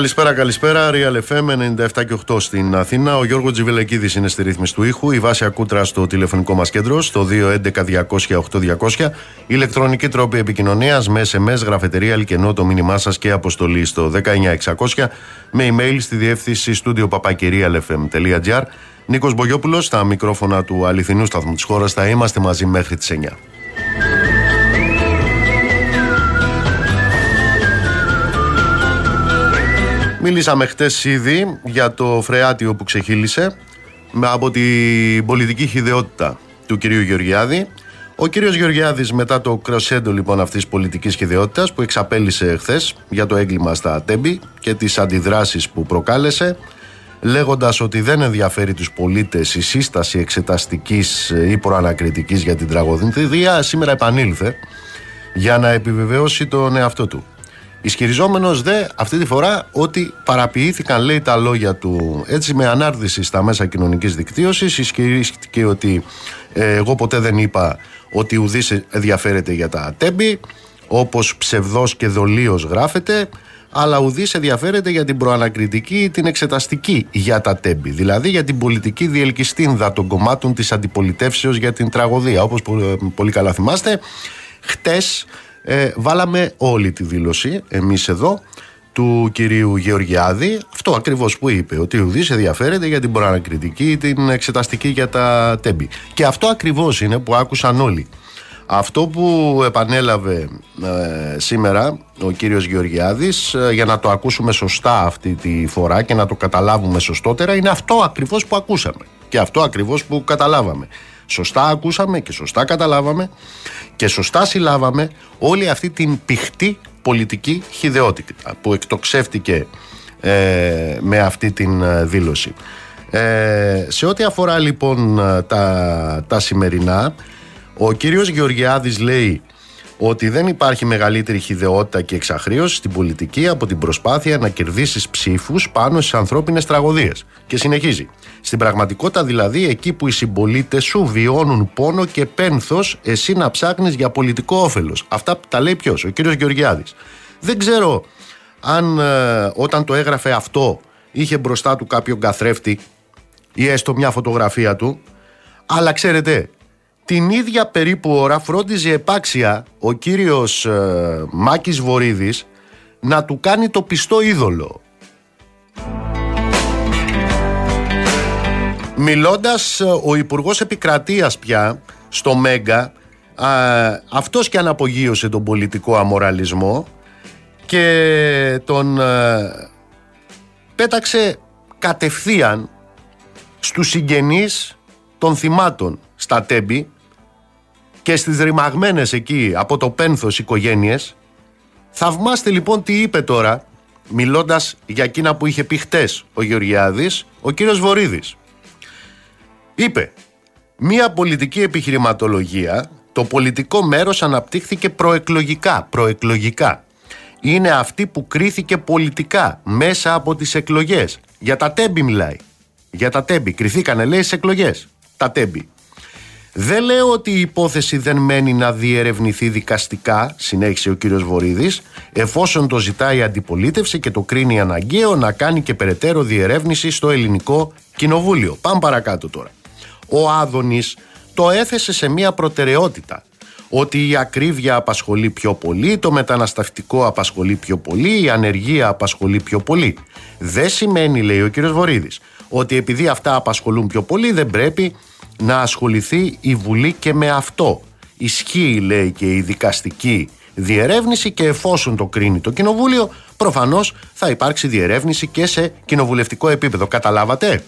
Καλησπέρα, καλησπέρα. Real FM 97 και 8 στην Αθήνα. Ο Γιώργος Τζιβελεκίδη είναι στη ρύθμιση του ήχου. Η Βάση Ακούτρα στο τηλεφωνικό μας κέντρο στο 211-200-8200. Ηλεκτρονική τρόπη επικοινωνίας με SMS, γραφετερία, αλκενό το μήνυμά σας και αποστολή στο 19600 με email στη διεύθυνση στούντιο παπακυρίαλfm.gr. Νίκος Μπογιόπουλος στα μικρόφωνα του αληθινού σταθμού της χώρας. Θα είμαστε μαζί μέχρι τις 9. Μίλησαμε χτες ήδη για το φρεάτιο που ξεχύλισε από την πολιτική χειδεότητα του κυρίου Γεωργιάδη. Ο κύριος Γεωργιάδης μετά το κροσέντο λοιπόν αυτής της πολιτικής χειδεότητας που εξαπέλυσε χθες για το έγκλημα στα Τέμπη και τις αντιδράσεις που προκάλεσε λέγοντας ότι δεν ενδιαφέρει τους πολίτες η σύσταση εξεταστικής ή προανακριτικής για την τραγωδία σήμερα επανήλθε για να επιβεβαιώσει τον εαυτό του. Ισχυριζόμενος δε αυτή τη φορά ότι παραποιήθηκαν λέει τα λόγια του έτσι με ανάρτηση στα μέσα κοινωνικής δικτύωσης. Ισχυρίστηκε ότι ε, εγώ ποτέ δεν είπα ότι ουδής ενδιαφέρεται για τα τέμπη, όπως ψευδός και δολίως γράφεται, αλλά ουδής ενδιαφέρεται για την προανακριτική ή την εξεταστική για τα τέμπη. Δηλαδή για την πολιτική διελκυστίνδα των κομμάτων της αντιπολιτεύσεως για την τραγωδία. Όπως πολύ καλά θυμάστε, χτες ε, βάλαμε όλη τη δήλωση εμείς εδώ του κυρίου Γεωργιάδη. Αυτό ακριβώς που είπε ότι ο Ουδής ενδιαφέρεται για την προανακριτική την εξεταστική για τα τέμπη. Και αυτό ακριβώς είναι που άκουσαν όλοι. Αυτό που επανέλαβε ε, σήμερα ο κύριος Γεωργιάδης ε, για να το ακούσουμε σωστά αυτή τη φορά και να το καταλάβουμε σωστότερα είναι αυτό ακριβώς που ακούσαμε. Και αυτό ακριβώς που καταλάβαμε Σωστά ακούσαμε και σωστά καταλάβαμε και σωστά συλλάβαμε όλη αυτή την πηχτή πολιτική χιδεότητα που εκτοξεύτηκε ε, με αυτή την ε, δήλωση. Ε, σε ό,τι αφορά λοιπόν τα, τα σημερινά, ο κύριος Γεωργιάδης λέει ότι δεν υπάρχει μεγαλύτερη χιδεότητα και εξαχρίωση στην πολιτική από την προσπάθεια να κερδίσεις ψήφους πάνω στις ανθρώπινες τραγωδίες. Και συνεχίζει. Στην πραγματικότητα δηλαδή εκεί που οι συμπολίτες σου βιώνουν πόνο και πένθος εσύ να ψάχνεις για πολιτικό όφελος. Αυτά τα λέει ποιος, ο κύριος Γεωργιάδης. Δεν ξέρω αν ε, όταν το έγραφε αυτό είχε μπροστά του κάποιον καθρέφτη ή έστω μια φωτογραφία του αλλά ξέρετε την ίδια περίπου ώρα φρόντιζε επάξια ο κύριος ε, Μάκης Βορύδης να του κάνει το πιστό είδωλο. Μιλώντας ε, ο Υπουργός Επικρατείας πια στο Μέγκα α, αυτός και αναπογείωσε τον πολιτικό αμοραλισμό και τον ε, πέταξε κατευθείαν στους συγγενείς των θυμάτων στα Τέμπη και στις ρημαγμένες εκεί από το πένθος οικογένειες θαυμάστε λοιπόν τι είπε τώρα μιλώντας για εκείνα που είχε πει χτες ο Γεωργιάδης ο κύριος Βορύδης. Είπε μία πολιτική επιχειρηματολογία το πολιτικό μέρος αναπτύχθηκε προεκλογικά προεκλογικά. Είναι αυτή που κρίθηκε πολιτικά μέσα από τις εκλογές. Για τα τέμπη μιλάει. Για τα τέμπη κριθήκανε λέει στις εκλογές. Τα τέμπη δεν λέω ότι η υπόθεση δεν μένει να διερευνηθεί δικαστικά, συνέχισε ο κύριος Βορύδης, εφόσον το ζητάει η αντιπολίτευση και το κρίνει αναγκαίο να κάνει και περαιτέρω διερεύνηση στο ελληνικό κοινοβούλιο. Πάμε παρακάτω τώρα. Ο Άδωνης το έθεσε σε μια προτεραιότητα ότι η ακρίβεια απασχολεί πιο πολύ, το μεταναστευτικό απασχολεί πιο πολύ, η ανεργία απασχολεί πιο πολύ. Δεν σημαίνει, λέει ο κύριος Βορύδης, ότι επειδή αυτά απασχολούν πιο πολύ δεν πρέπει να ασχοληθεί η Βουλή και με αυτό. Ισχύει λέει και η δικαστική διερεύνηση και εφόσον το κρίνει το Κοινοβούλιο προφανώς θα υπάρξει διερεύνηση και σε κοινοβουλευτικό επίπεδο. Καταλάβατε;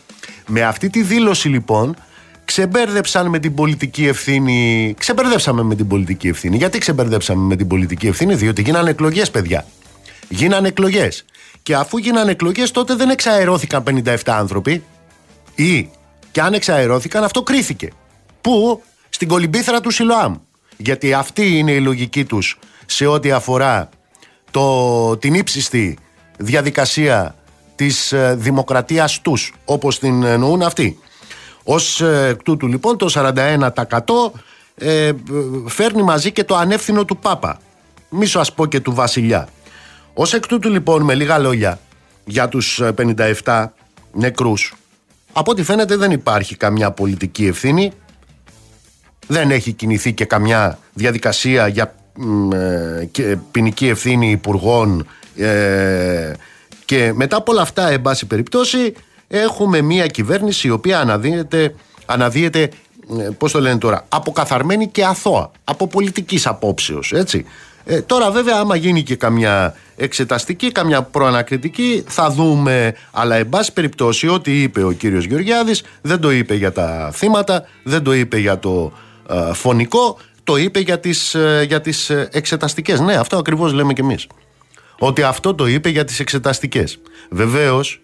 Με αυτή τη δήλωση λοιπόν ξεμπέρδεψαν με την πολιτική ευθύνη. Ξεμπερδέψαμε με την πολιτική ευθύνη. Γιατί ξεμπερδέψαμε με την πολιτική ευθύνη, Διότι γίνανε εκλογές, παιδιά. Γίνανε εκλογές. Και αφού γίνανε εκλογές, τότε δεν εξαερώθηκαν 57 άνθρωποι. Ή και αν εξαερώθηκαν, αυτό κρίθηκε. Πού; Στην κολυμπήθρα του Σιλοάμ. Γιατί αυτή είναι η λογική τους σε ό,τι αφορά το, την ύψιστη διαδικασία της ε, δημοκρατίας τους, όπως την εννοούν αυτοί. Ως ε, εκ τούτου λοιπόν το 41% ε, φέρνει μαζί και το ανεύθυνο του Πάπα. Μη σου ας πω και του Βασιλιά. Ως εκ τούτου λοιπόν με λίγα λόγια για τους 57 νεκρούς. Από ό,τι φαίνεται δεν υπάρχει καμιά πολιτική ευθύνη. Δεν έχει κινηθεί και καμιά διαδικασία για ε, ποινική ευθύνη υπουργών ε, και μετά από όλα αυτά, εν πάση περιπτώσει, έχουμε μια κυβέρνηση η οποία αναδύεται, αναδύεται ε, πώς το λένε τώρα, αποκαθαρμένη και αθώα, από πολιτικής απόψεως, έτσι. Ε, τώρα βέβαια άμα γίνει και καμιά εξεταστική, καμιά προανακριτική θα δούμε αλλά εν πάση περιπτώσει ό,τι είπε ο κύριος Γεωργιάδης δεν το είπε για τα θύματα, δεν το είπε για το ε, φωνικό το είπε για τις, ε, για τις εξεταστικές. Ναι αυτό ακριβώς λέμε κι εμείς. Ότι αυτό το είπε για τις εξεταστικές. Βεβαίως,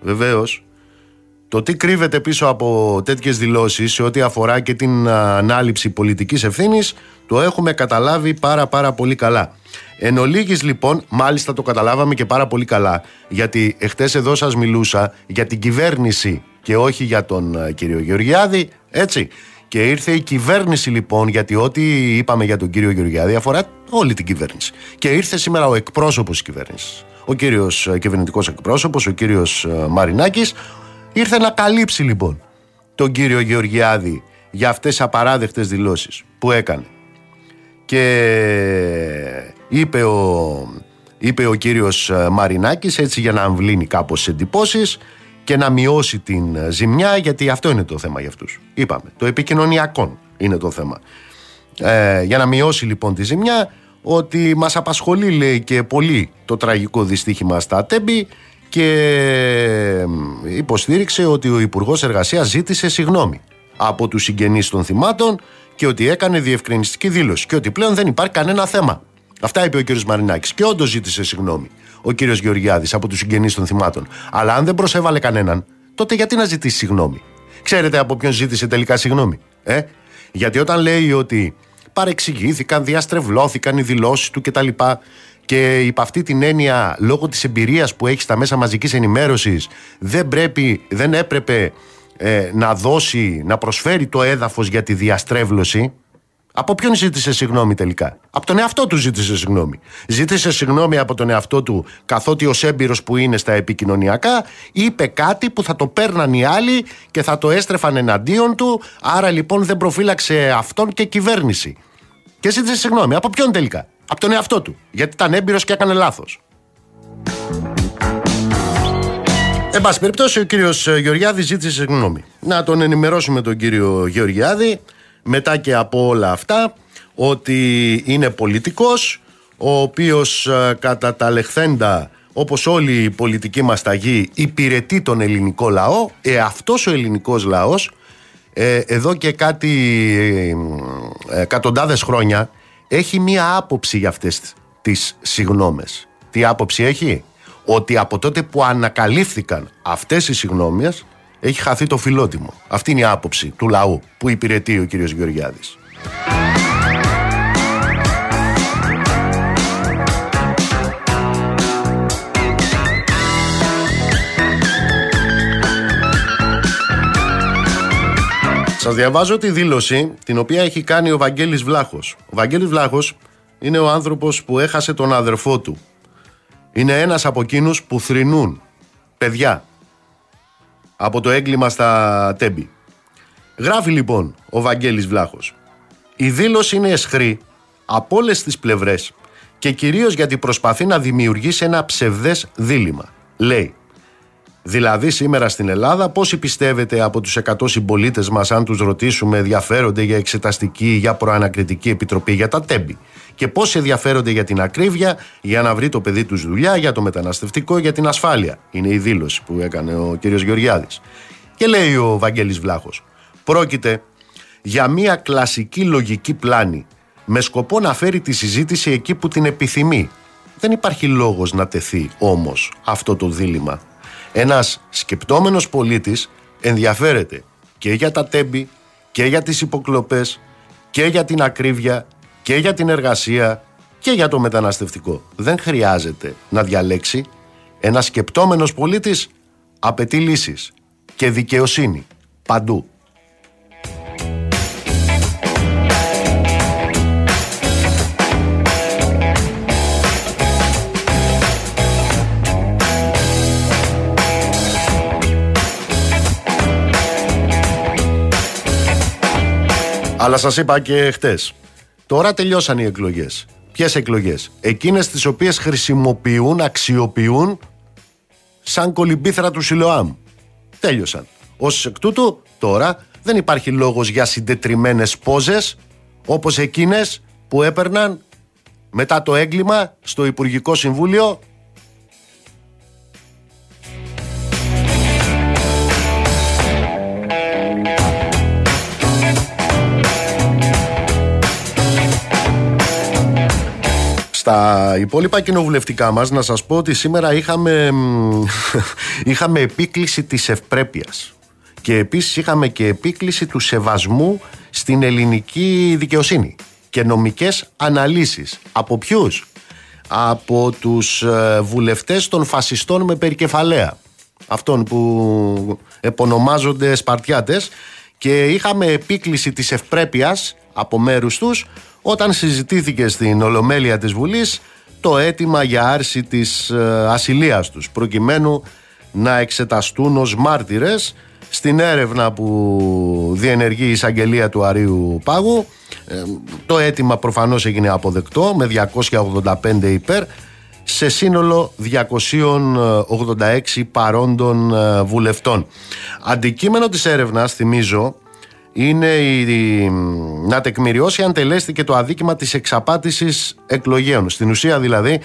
βεβαίως το τι κρύβεται πίσω από τέτοιες δηλώσεις σε ό,τι αφορά και την ανάληψη πολιτικής ευθύνης το έχουμε καταλάβει πάρα πάρα πολύ καλά. Εν ολίγης, λοιπόν, μάλιστα το καταλάβαμε και πάρα πολύ καλά γιατί εχθές εδώ σας μιλούσα για την κυβέρνηση και όχι για τον κύριο Γεωργιάδη, έτσι. Και ήρθε η κυβέρνηση λοιπόν, γιατί ό,τι είπαμε για τον κύριο Γεωργιάδη αφορά όλη την κυβέρνηση. Και ήρθε σήμερα ο εκπρόσωπος της κυβέρνησης. Ο κύριος κυβερνητικός εκπρόσωπος, ο κύριος Μαρινάκης, Ήρθε να καλύψει λοιπόν τον κύριο Γεωργιάδη για αυτές τις απαράδεκτες δηλώσεις που έκανε. Και είπε ο, είπε ο κύριος ε, Μαρινάκης έτσι για να αμβλύνει κάπως εντυπώσεις και να μειώσει την ε, ζημιά γιατί αυτό είναι το θέμα για αυτούς. Είπαμε, το επικοινωνιακό είναι το θέμα. Ε, για να μειώσει λοιπόν τη ζημιά ότι μας απασχολεί λέει και πολύ το τραγικό δυστύχημα στα Τέμπη και υποστήριξε ότι ο Υπουργός Εργασίας ζήτησε συγγνώμη από τους συγγενείς των θυμάτων και ότι έκανε διευκρινιστική δήλωση και ότι πλέον δεν υπάρχει κανένα θέμα. Αυτά είπε ο κ. Μαρινάκης. Και όντως ζήτησε συγγνώμη ο κ. Γεωργιάδης από τους συγγενείς των θυμάτων. Αλλά αν δεν προσέβαλε κανέναν, τότε γιατί να ζητήσει συγγνώμη. Ξέρετε από ποιον ζήτησε τελικά συγγνώμη. Ε; Γιατί όταν λέει ότι παρεξηγήθηκαν, διαστρεβλώθηκαν οι δηλώσεις του κτλ. Και υπ' αυτή την έννοια, λόγω της εμπειρίας που έχεις στα μέσα μαζικής ενημέρωσης, δεν, πρέπει, δεν έπρεπε ε, να δώσει, να προσφέρει το έδαφος για τη διαστρέβλωση. Από ποιον ζήτησε συγγνώμη τελικά; Από τον εαυτό του ζήτησε συγγνώμη. Ζήτησε συγγνώμη από τον εαυτό του, καθότι ως έμπειρος που είναι στα επικοινωνιακά, είπε κάτι που θα το παίρναν οι άλλοι και θα το έστρεφαν εναντίον του. Άρα λοιπόν δεν προφύλαξε αυτόν και κυβέρνηση. Και ζήτησε συγγνώμη. Από ποιον τελικά; Από τον εαυτό του. Γιατί ήταν έμπειρος και έκανε λάθος. Εν πάση περιπτώσει, ο κύριος Γεωργιάδης ζήτησε συγγνώμη. Να τον ενημερώσουμε τον κύριο Γεωργιάδη μετά και από όλα αυτά ότι είναι πολιτικός ο οποίος ε, κατά τα λεχθέντα όπως όλη η πολιτική μας ταγή υπηρετεί τον ελληνικό λαό ε, αυτός ο ελληνικός λαός ε, εδώ και κάτι ε, εκατοντάδες χρόνια έχει μία άποψη για αυτές τις συγνώμες. Τι άποψη έχει; Ότι από τότε που ανακαλύφθηκαν αυτές οι συγνώμες έχει χαθεί το φιλότιμο. Αυτή είναι η άποψη του λαού που υπηρετεί ο κύριος Γεωργιάδης. Σας διαβάζω τη δήλωση την οποία έχει κάνει ο Βαγγέλης Βλάχος. Ο Βαγγέλης Βλάχος είναι ο άνθρωπος που έχασε τον αδερφό του. Είναι ένας από εκείνους που θρυνούν παιδιά από το έγκλημα στα τέμπη. Γράφει λοιπόν ο Βαγγέλης Βλάχος. Η δήλωση είναι εσχρή από όλες τις πλευρές και κυρίως γιατί προσπαθεί να δημιουργήσει ένα ψευδές δίλημα. Λέει Δηλαδή σήμερα στην Ελλάδα πόσοι πιστεύετε από τους 100 συμπολίτες μας αν τους ρωτήσουμε ενδιαφέρονται για εξεταστική, για προανακριτική επιτροπή, για τα τέμπη; Και πόσοι ενδιαφέρονται για την ακρίβεια, για να βρει το παιδί τους δουλειά, για το μεταναστευτικό, για την ασφάλεια; Είναι η δήλωση που έκανε ο κ. Γεωργιάδης. Και λέει ο Βαγγέλης Βλάχος, πρόκειται για μια κλασική λογική πλάνη με σκοπό να φέρει τη συζήτηση εκεί που την επιθυμεί. Δεν υπάρχει λόγος να τεθεί όμως αυτό το δίλημα ένας σκεπτόμενος πολίτης ενδιαφέρεται και για τα τέμπη και για τις υποκλοπές και για την ακρίβεια και για την εργασία και για το μεταναστευτικό. Δεν χρειάζεται να διαλέξει. Ένας σκεπτόμενος πολίτης απαιτεί λύσεις και δικαιοσύνη παντού. Αλλά σας είπα και χτες. Τώρα τελειώσαν οι εκλογές. Ποιες εκλογές; Εκείνες τις οποίες χρησιμοποιούν, αξιοποιούν σαν κολυμπήθρα του Σιλοάμ. Τέλειωσαν. Ως εκ τούτου, τώρα δεν υπάρχει λόγος για συντετριμένες πόζες όπως εκείνες που έπαιρναν μετά το έγκλημα στο Υπουργικό Συμβούλιο Στα υπόλοιπα κοινοβουλευτικά μας να σας πω ότι σήμερα είχαμε, είχαμε επίκληση της ευπρέπειας και επίσης είχαμε και επίκληση του σεβασμού στην ελληνική δικαιοσύνη και νομικές αναλύσεις. Από ποιους; Από τους ε, βουλευτές των φασιστών με περικεφαλαία. Αυτών που επωνομάζονται Σπαρτιάτες και είχαμε επίκληση της ευπρέπειας από μέρους τους όταν συζητήθηκε στην Ολομέλεια της Βουλής το αίτημα για άρση της ε, ασυλίας τους προκειμένου να εξεταστούν ως μάρτυρες στην έρευνα που διενεργεί η εισαγγελία του Αρίου Πάγου ε, το αίτημα προφανώς έγινε αποδεκτό με 285 υπέρ σε σύνολο 286 παρόντων ε, βουλευτών. Αντικείμενο της έρευνας, θυμίζω, είναι η, να τεκμηριώσει αν τελέστηκε το αδίκημα της εξαπάτησης εκλογέων. Στην ουσία δηλαδή,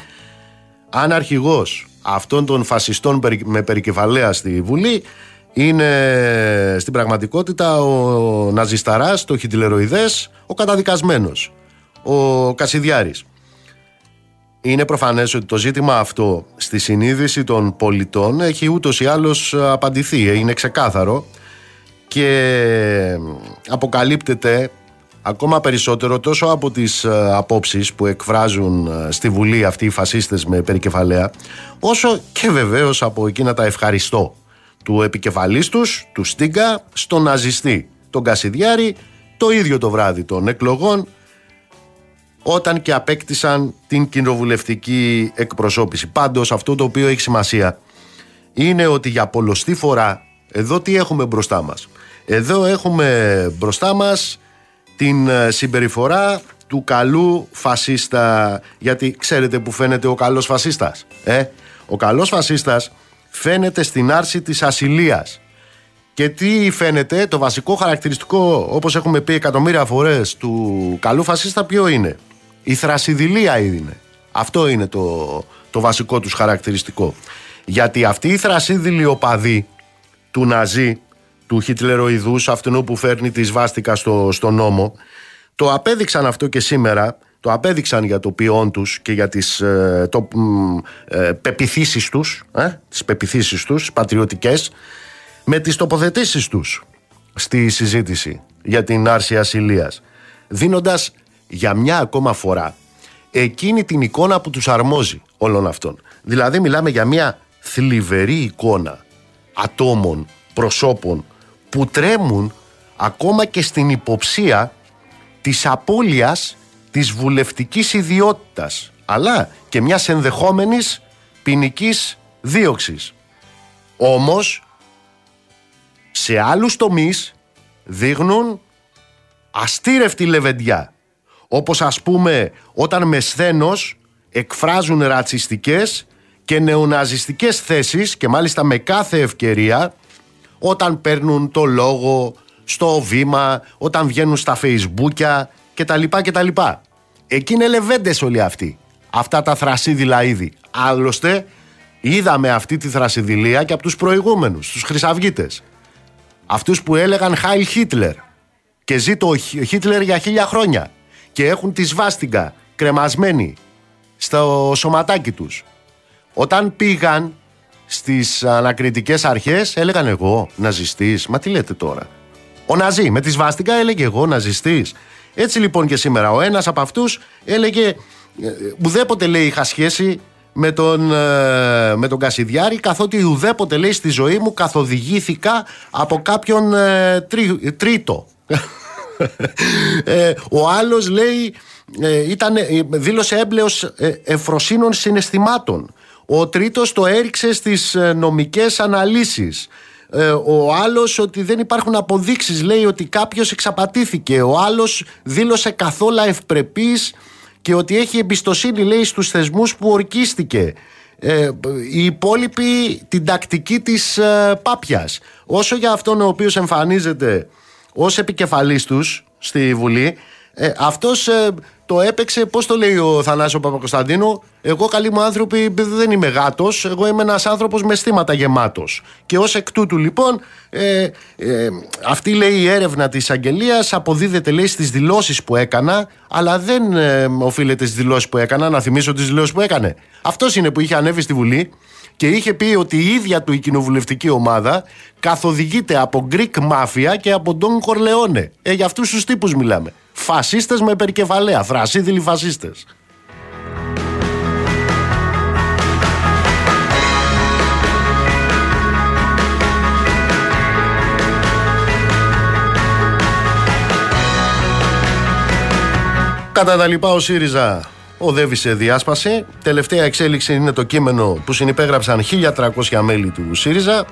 αν αρχηγός αυτών των φασιστών με περικεφαλαία στη Βουλή είναι στην πραγματικότητα ο Ναζισταράς, το Χιτλεροειδές, ο καταδικασμένος, ο Κασιδιάρης. Είναι προφανές ότι το ζήτημα αυτό στη συνείδηση των πολιτών έχει ούτως ή άλλως απαντηθεί, είναι ξεκάθαρο και αποκαλύπτεται ακόμα περισσότερο τόσο από τις ε, απόψεις που εκφράζουν ε, στη Βουλή αυτοί οι φασίστες με περικεφαλαία όσο και βεβαίως από εκείνα τα ευχαριστώ του επικεφαλής τους, του Στίγκα, στον ναζιστή, τον Κασιδιάρη, το ίδιο το βράδυ των εκλογών όταν και απέκτησαν την κοινοβουλευτική εκπροσώπηση. Πάντως αυτό το οποίο έχει σημασία είναι ότι για πολλωστή φορά εδώ τι έχουμε μπροστά μας; Εδώ έχουμε μπροστά μας την ε, συμπεριφορά του καλού φασίστα. Γιατί ξέρετε που φαίνεται ο καλός φασίστας. Ε; Ο καλός φασίστας φαίνεται στην άρση της ασυλίας. Και τι φαίνεται, το βασικό χαρακτηριστικό, όπως έχουμε πει εκατομμύρια φορές, του καλού φασίστα ποιο είναι; Η θρασιδηλία είναι. Αυτό είναι το, το βασικό τους χαρακτηριστικό. Γιατί αυτή η θρασίδηλη οπαδή του Ναζί του Χιτλεροειδούς, αυτού που φέρνει τη σβάστηκα στο, στο νόμο, το απέδειξαν αυτό και σήμερα, το απέδειξαν για το ποιόν τους και για τις ε, το, ε, πεπιθήσεις τους, ε, τις πεπιθήσεις τους, πατριωτικές, με τις τοποθετήσεις τους στη συζήτηση για την άρση ασυλίας, δίνοντας για μια ακόμα φορά εκείνη την εικόνα που τους αρμόζει όλων αυτών. Δηλαδή μιλάμε για μια θλιβερή εικόνα ατόμων, προσώπων που τρέμουν ακόμα και στην υποψία της απώλειας της βουλευτικής ιδιότητας αλλά και μιας ενδεχόμενης ποινικής δίωξης. Όμως σε άλλους τομείς δείχνουν αστήρευτη λεβεντιά. Όπως ας πούμε όταν με σθένος εκφράζουν ρατσιστικές και νεοναζιστικές θέσεις και μάλιστα με κάθε ευκαιρία όταν παίρνουν το λόγο στο βήμα, όταν βγαίνουν στα facebook κτλ. κτλ. Εκεί είναι λεβέντες όλοι αυτοί. Αυτά τα θρασίδηλα είδη. Άλλωστε, είδαμε αυτή τη θρασιδηλία και από τους προηγούμενους, τους χρυσαυγίτες. Αυτούς που έλεγαν Χάιλ Χίτλερ και ζει το Χίτλερ για χίλια χρόνια και έχουν τη σβάστιγκα κρεμασμένη στο σωματάκι τους. Όταν πήγαν στις ανακριτικές αρχές έλεγαν εγώ ναζιστής. Μα τι λέτε τώρα; Ο Ναζί με τη σβάστηκα έλεγε εγώ ναζιστής. Έτσι λοιπόν και σήμερα ο ένας από αυτούς έλεγε ε, ουδέποτε λέει είχα σχέση με τον, ε, με τον Κασιδιάρη καθότι ουδέποτε λέει στη ζωή μου καθοδηγήθηκα από κάποιον ε, τρίτο. ο άλλος λέει ήταν, δήλωσε έμπλεος ευφροσύνων συναισθημάτων. Ο τρίτος το έριξε στις ε, νομικές αναλύσεις. Ε, ο άλλος ότι δεν υπάρχουν αποδείξεις, λέει ότι κάποιος εξαπατήθηκε. Ο άλλος δήλωσε καθόλου ευπρεπής και ότι έχει εμπιστοσύνη, λέει, στους θεσμούς που ορκίστηκε. Ε, οι υπόλοιποι την τακτική της ε, πάπιας. Όσο για αυτόν ο οποίος εμφανίζεται ως επικεφαλής τους στη Βουλή, ε, αυτός ε, το έπαιξε, πώς το λέει ο Θανάσιο Παπακοσταντίνο. Εγώ, καλή μου άνθρωποι, δεν είμαι γάτος. Εγώ είμαι ένας άνθρωπος με στήματα γεμάτος. Και ως εκ τούτου, λοιπόν, ε, ε, αυτή λέει η έρευνα της Αγγελίας αποδίδεται, λέει, στις δηλώσεις που έκανα, αλλά δεν ε, οφείλεται στις δηλώσεις που έκανα. Να θυμίσω τις δηλώσεις που έκανε. Αυτός είναι που είχε ανέβει στη Βουλή και είχε πει ότι η ίδια του η κοινοβουλευτική ομάδα καθοδηγείται από Greek Mafia και από Don Corleone. Ε, για αυτούς τους τύπους μιλάμε. Φασίστες με περικεφαλαία, θρασίδηλοι φασίστες. Κατά τα λοιπά ο ΣΥΡΙΖΑ οδεύει σε διάσπαση. Τελευταία εξέλιξη είναι το κείμενο που συνυπέγραψαν 1300 μέλη του ΣΥΡΙΖΑ.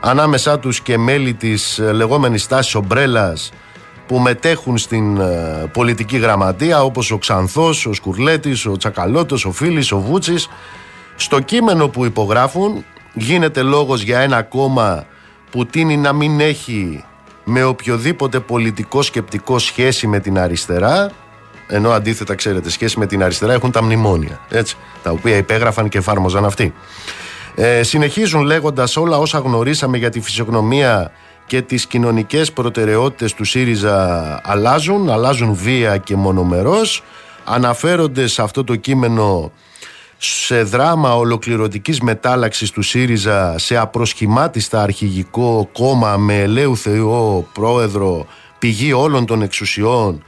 Ανάμεσά τους και μέλη της λεγόμενης τάσης ομπρέλας που μετέχουν στην ε, πολιτική γραμματεία όπως ο Ξανθός, ο Σκουρλέτης, ο Τσακαλώτος, ο Φίλης, ο Βούτσης. Στο κείμενο που υπογράφουν γίνεται λόγος για ένα κόμμα που τίνει να μην έχει με οποιοδήποτε πολιτικό σκεπτικό σχέση με την αριστερά ενώ αντίθετα ξέρετε σχέση με την αριστερά έχουν τα μνημόνια έτσι, τα οποία υπέγραφαν και εφάρμοζαν αυτοί. Ε, συνεχίζουν λέγοντας όλα όσα γνωρίσαμε για τη φυσιογνωμία και τις κοινωνικές προτεραιότητες του ΣΥΡΙΖΑ αλλάζουν, αλλάζουν βία και μονομερός. Αναφέρονται σε αυτό το κείμενο σε δράμα ολοκληρωτικής μετάλλαξης του ΣΥΡΙΖΑ σε απροσχημάτιστα αρχηγικό κόμμα με ελαίου Θεό πρόεδρο πηγή όλων των εξουσιών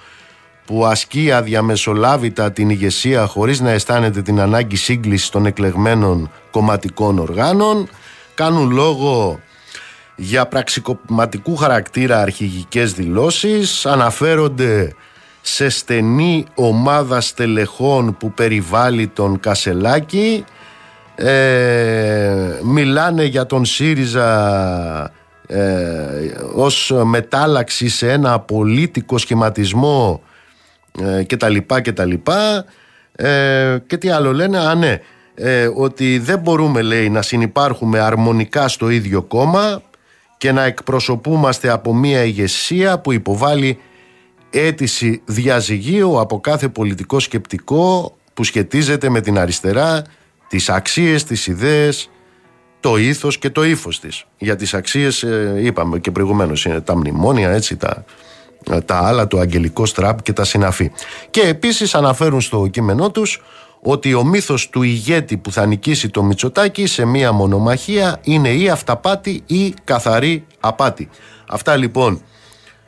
που ασκεί αδιαμεσολάβητα την ηγεσία χωρίς να αισθάνεται την ανάγκη σύγκλησης των εκλεγμένων κομματικών οργάνων κάνουν λόγο για πραξικοπηματικού χαρακτήρα αρχηγικές δηλώσεις αναφέρονται σε στενή ομάδα στελεχών που περιβάλλει τον Κασελάκη. Ε, μιλάνε για τον ΣΥΡΙΖΑ ε, ως μετάλλαξη σε ένα απολύτικο σχηματισμό ε, και τα λοιπά και τα λοιπά ε, και τι άλλο λένε, α ναι ε, ότι δεν μπορούμε λέει να συνυπάρχουμε αρμονικά στο ίδιο κόμμα και να εκπροσωπούμαστε από μια ηγεσία που υποβάλλει αίτηση διαζυγίου από κάθε πολιτικό σκεπτικό που σχετίζεται με την αριστερά, τις αξίες, τις ιδέες, το ήθος και το ύφος της. Για τις αξίες ε, είπαμε και προηγουμένως είναι τα μνημόνια, έτσι, τα, τα άλλα, το αγγελικό στραπ και τα συναφή. Και επίσης αναφέρουν στο κείμενό τους ότι ο μύθος του ηγέτη που θα νικήσει το Μητσοτάκι σε μία μονομαχία είναι ή αυταπάτη ή καθαρή απάτη. Αυτά λοιπόν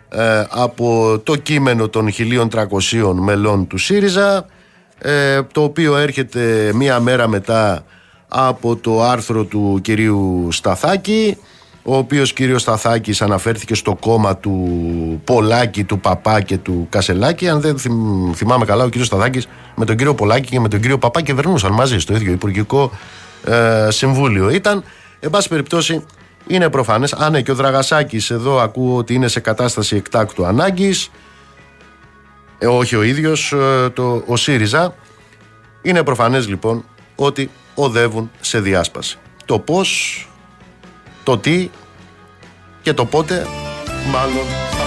ε, από το κείμενο των 1300 μελών του ΣΥΡΙΖΑ ε, το οποίο έρχεται μία μέρα μετά από το άρθρο του κυρίου Σταθάκη ο οποίος κύριος Σταθάκης αναφέρθηκε στο κόμμα του Πολάκη, του Παπά και του Κασελάκη. Αν δεν θυμάμαι καλά, ο κύριος Σταθάκης με τον κύριο Πολάκη και με τον κύριο Παπά κυβερνούσαν μαζί στο ίδιο Υπουργικό ε, Συμβούλιο. Ήταν, εν πάση περιπτώσει, είναι προφανές. Α, ναι, και ο Δραγασάκης εδώ ακούω ότι είναι σε κατάσταση εκτάκτου ανάγκης. Ε, όχι ο ίδιος, ε, ο ΣΥΡΙΖΑ. Είναι προφανές λοιπόν ότι οδεύουν σε διάσπαση. Το πώς το τι και το πότε μάλλον θα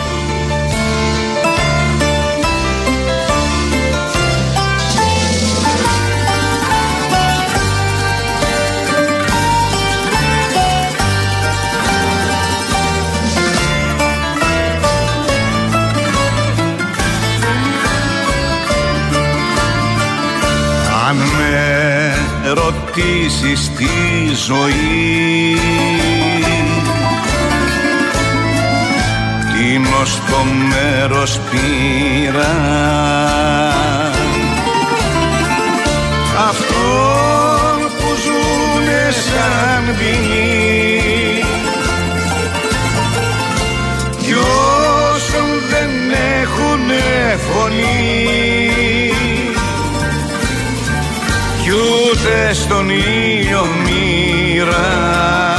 Αν με ρωτήσεις τη ζωή στο μέρος πήρα. Αυτό που ζουνε σαν ποινή. Κι όσων δεν έχουνε φωνή. Κι ούτε στον ήλιο μοίρα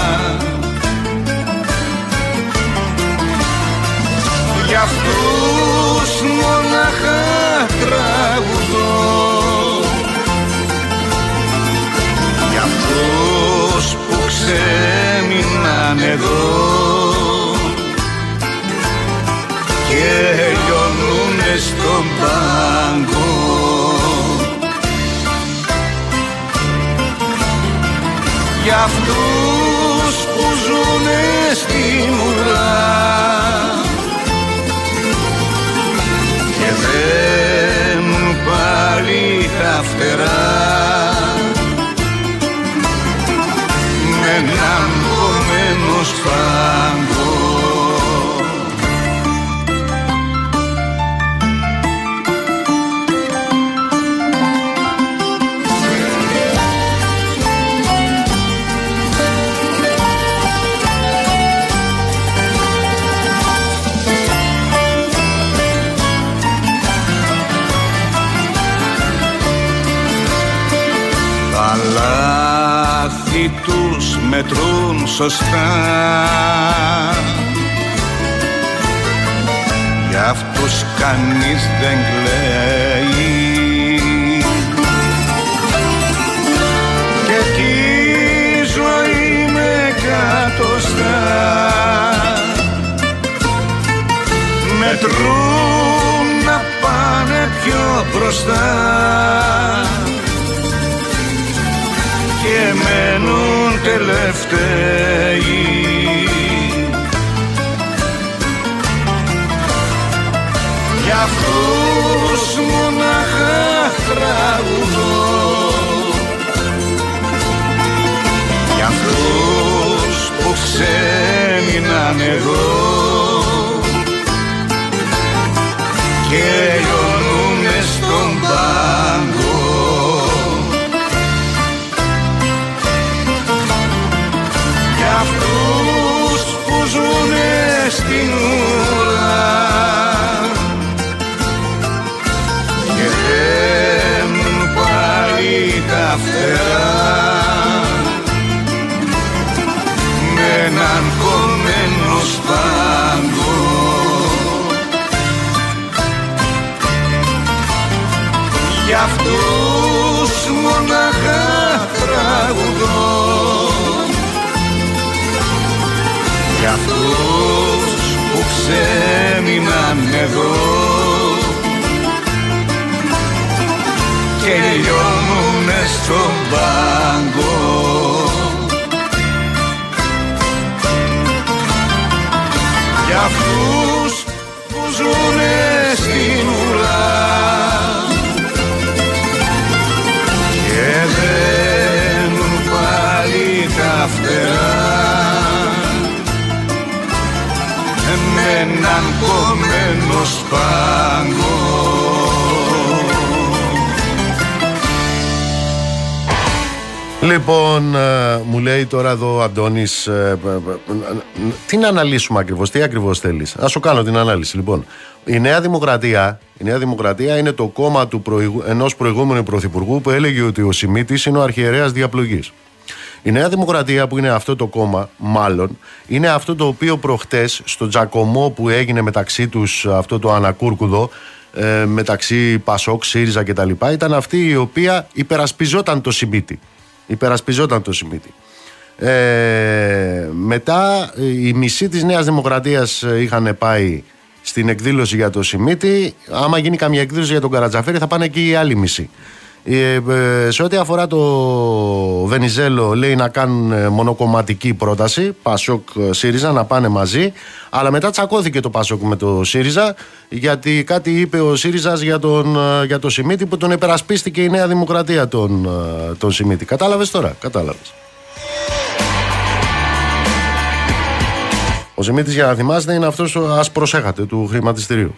αυτούς που ξέμειναν εδώ. Και λιωνούνε στον πάγκο. Για αυτούς που ζουνε στην ουρά και δένουν πάλι τα φτερά με έναν κομμένος σπάγκο μετρούν σωστά. Για αυτούς κανείς δεν κλαίει. Και τη ζωή με κατοστά Μετρούν να πάνε πιο μπροστά και μένουν τελευταίοι. Για αυτούς μοναχά τραγουδώ. Για αυτούς που ξέμειναν εδώ. Και στην ουρά. Και δένουν πάλι τα φτερά με έναν κομμένο σπάγκο. Για αυτούς μοναχά τραγουδώ. Για αυτούς που ξέμειναν εδώ και λιώνουνε στον πάγκο. Για αυτούς που ζουνε στην ουρά. Και δένουν πάλι τα φτερά έναν κομμένο σπάγκο Λοιπόν, ε, μου λέει τώρα εδώ ο Αντώνης. τι να αναλύσουμε ακριβώς, τι ακριβώς θέλεις. Α σου κάνω την ανάλυση. Λοιπόν, η Νέα Δημοκρατία, η Νέα Δημοκρατία είναι το κόμμα του προηγου... ενός προηγούμενου πρωθυπουργού που έλεγε ότι ο Σιμίτης είναι ο αρχιερέας διαπλογής. Η Νέα Δημοκρατία που είναι αυτό το κόμμα, μάλλον, είναι αυτό το οποίο προχτές στο τζακωμό που έγινε μεταξύ τους αυτό το ανακούρκουδο, ε, μεταξύ Πασόκ, ΣΥΡΙΖΑ κτλ. ήταν αυτή η οποία υπερασπιζόταν το Σιμίτη. Υπερασπιζόταν το Σιμίτη. Ε, μετά η μισή της Νέας Δημοκρατίας είχαν πάει στην εκδήλωση για το Σιμίτη. Άμα γίνει καμία εκδήλωση για τον Καρατζαφέρη θα πάνε εκεί οι άλλοι μισοί. Ε, ε, σε ό,τι αφορά το Βενιζέλο λέει να κάνουν ε, μονοκομματική πρόταση. Πασόκ ΣΥΡΙΖΑ να πάνε μαζί. Αλλά μετά τσακώθηκε το Πασόκ με το ΣΥΡΙΖΑ γιατί κάτι είπε ο ΣΥΡΙΖΑ για, τον, ε, για το Σιμίτη που τον υπερασπίστηκε η Νέα Δημοκρατία τον, ε, τον Σιμίτη κατάλαβες τώρα, κατάλαβες. Ο Σιμίτης για να θυμάστε είναι αυτός ας προσέχατε του χρηματιστηρίου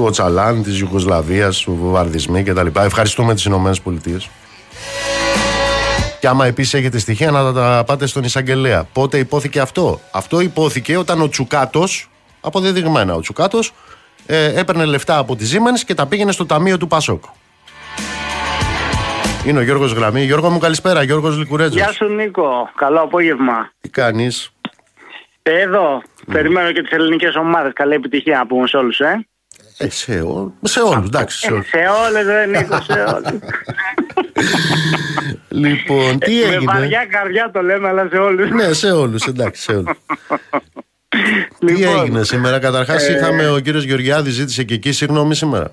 του Οτσαλάν, της Ιουγκοσλαβίας, του βομβαρδισμοί κτλ. Ευχαριστούμε τις Ηνωμένες Πολιτείες. Και άμα επίσης έχετε στοιχεία να τα πάτε στον εισαγγελέα. Πότε υπόθηκε αυτό; Αυτό υπόθηκε όταν ο Τσουκάτος, αποδεδειγμένα ο Τσουκάτος, ε, έπαιρνε λεφτά από τη Siemens και τα πήγαινε στο ταμείο του Πασόκ. Είναι ο Γιώργος Γραμμή. Γιώργο μου καλησπέρα, Γιώργος Λικουρέτζος. Γεια σου Νίκο, καλό απόγευμα. Τι κάνεις; Εδώ, Περιμένω και τις ελληνικές ομάδες. Καλή επιτυχία να πούμε σε όλους, ε. Ε, σε, ό, σε όλους, εντάξει. Σε, όλους. σε όλες, δεν Νίκο, σε όλους. λοιπόν, τι Με έγινε; βαριά καρδιά το λέμε, αλλά σε όλους. ναι, σε όλους, εντάξει, σε όλους. τι Λοιπόν, έγινε σήμερα; Καταρχάς ε, είχαμε ο κύριος Γεωργιάδης ζήτησε και εκεί συγγνώμη σήμερα.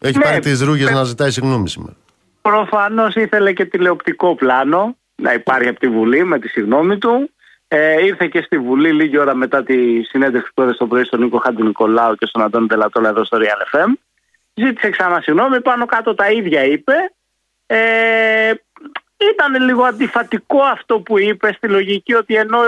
Έχει Ναι, πάρει τις ρούγες να ζητάει συγγνώμη σήμερα. Προφανώς ήθελε και τηλεοπτικό πλάνο να υπάρχει από τη Βουλή με τη συγνώμη του. Ε, ήρθε και στη Βουλή λίγη ώρα μετά τη συνέντευξη που έδωσε το πρωί στον Νίκο Χάντι Νικολάου και στον Αντώνη Τελατόλα εδώ στο Real FM. Ζήτησε ξανά συγγνώμη, πάνω κάτω τα ίδια είπε. Ε, ήταν λίγο αντιφατικό αυτό που είπε στη λογική ότι ενώ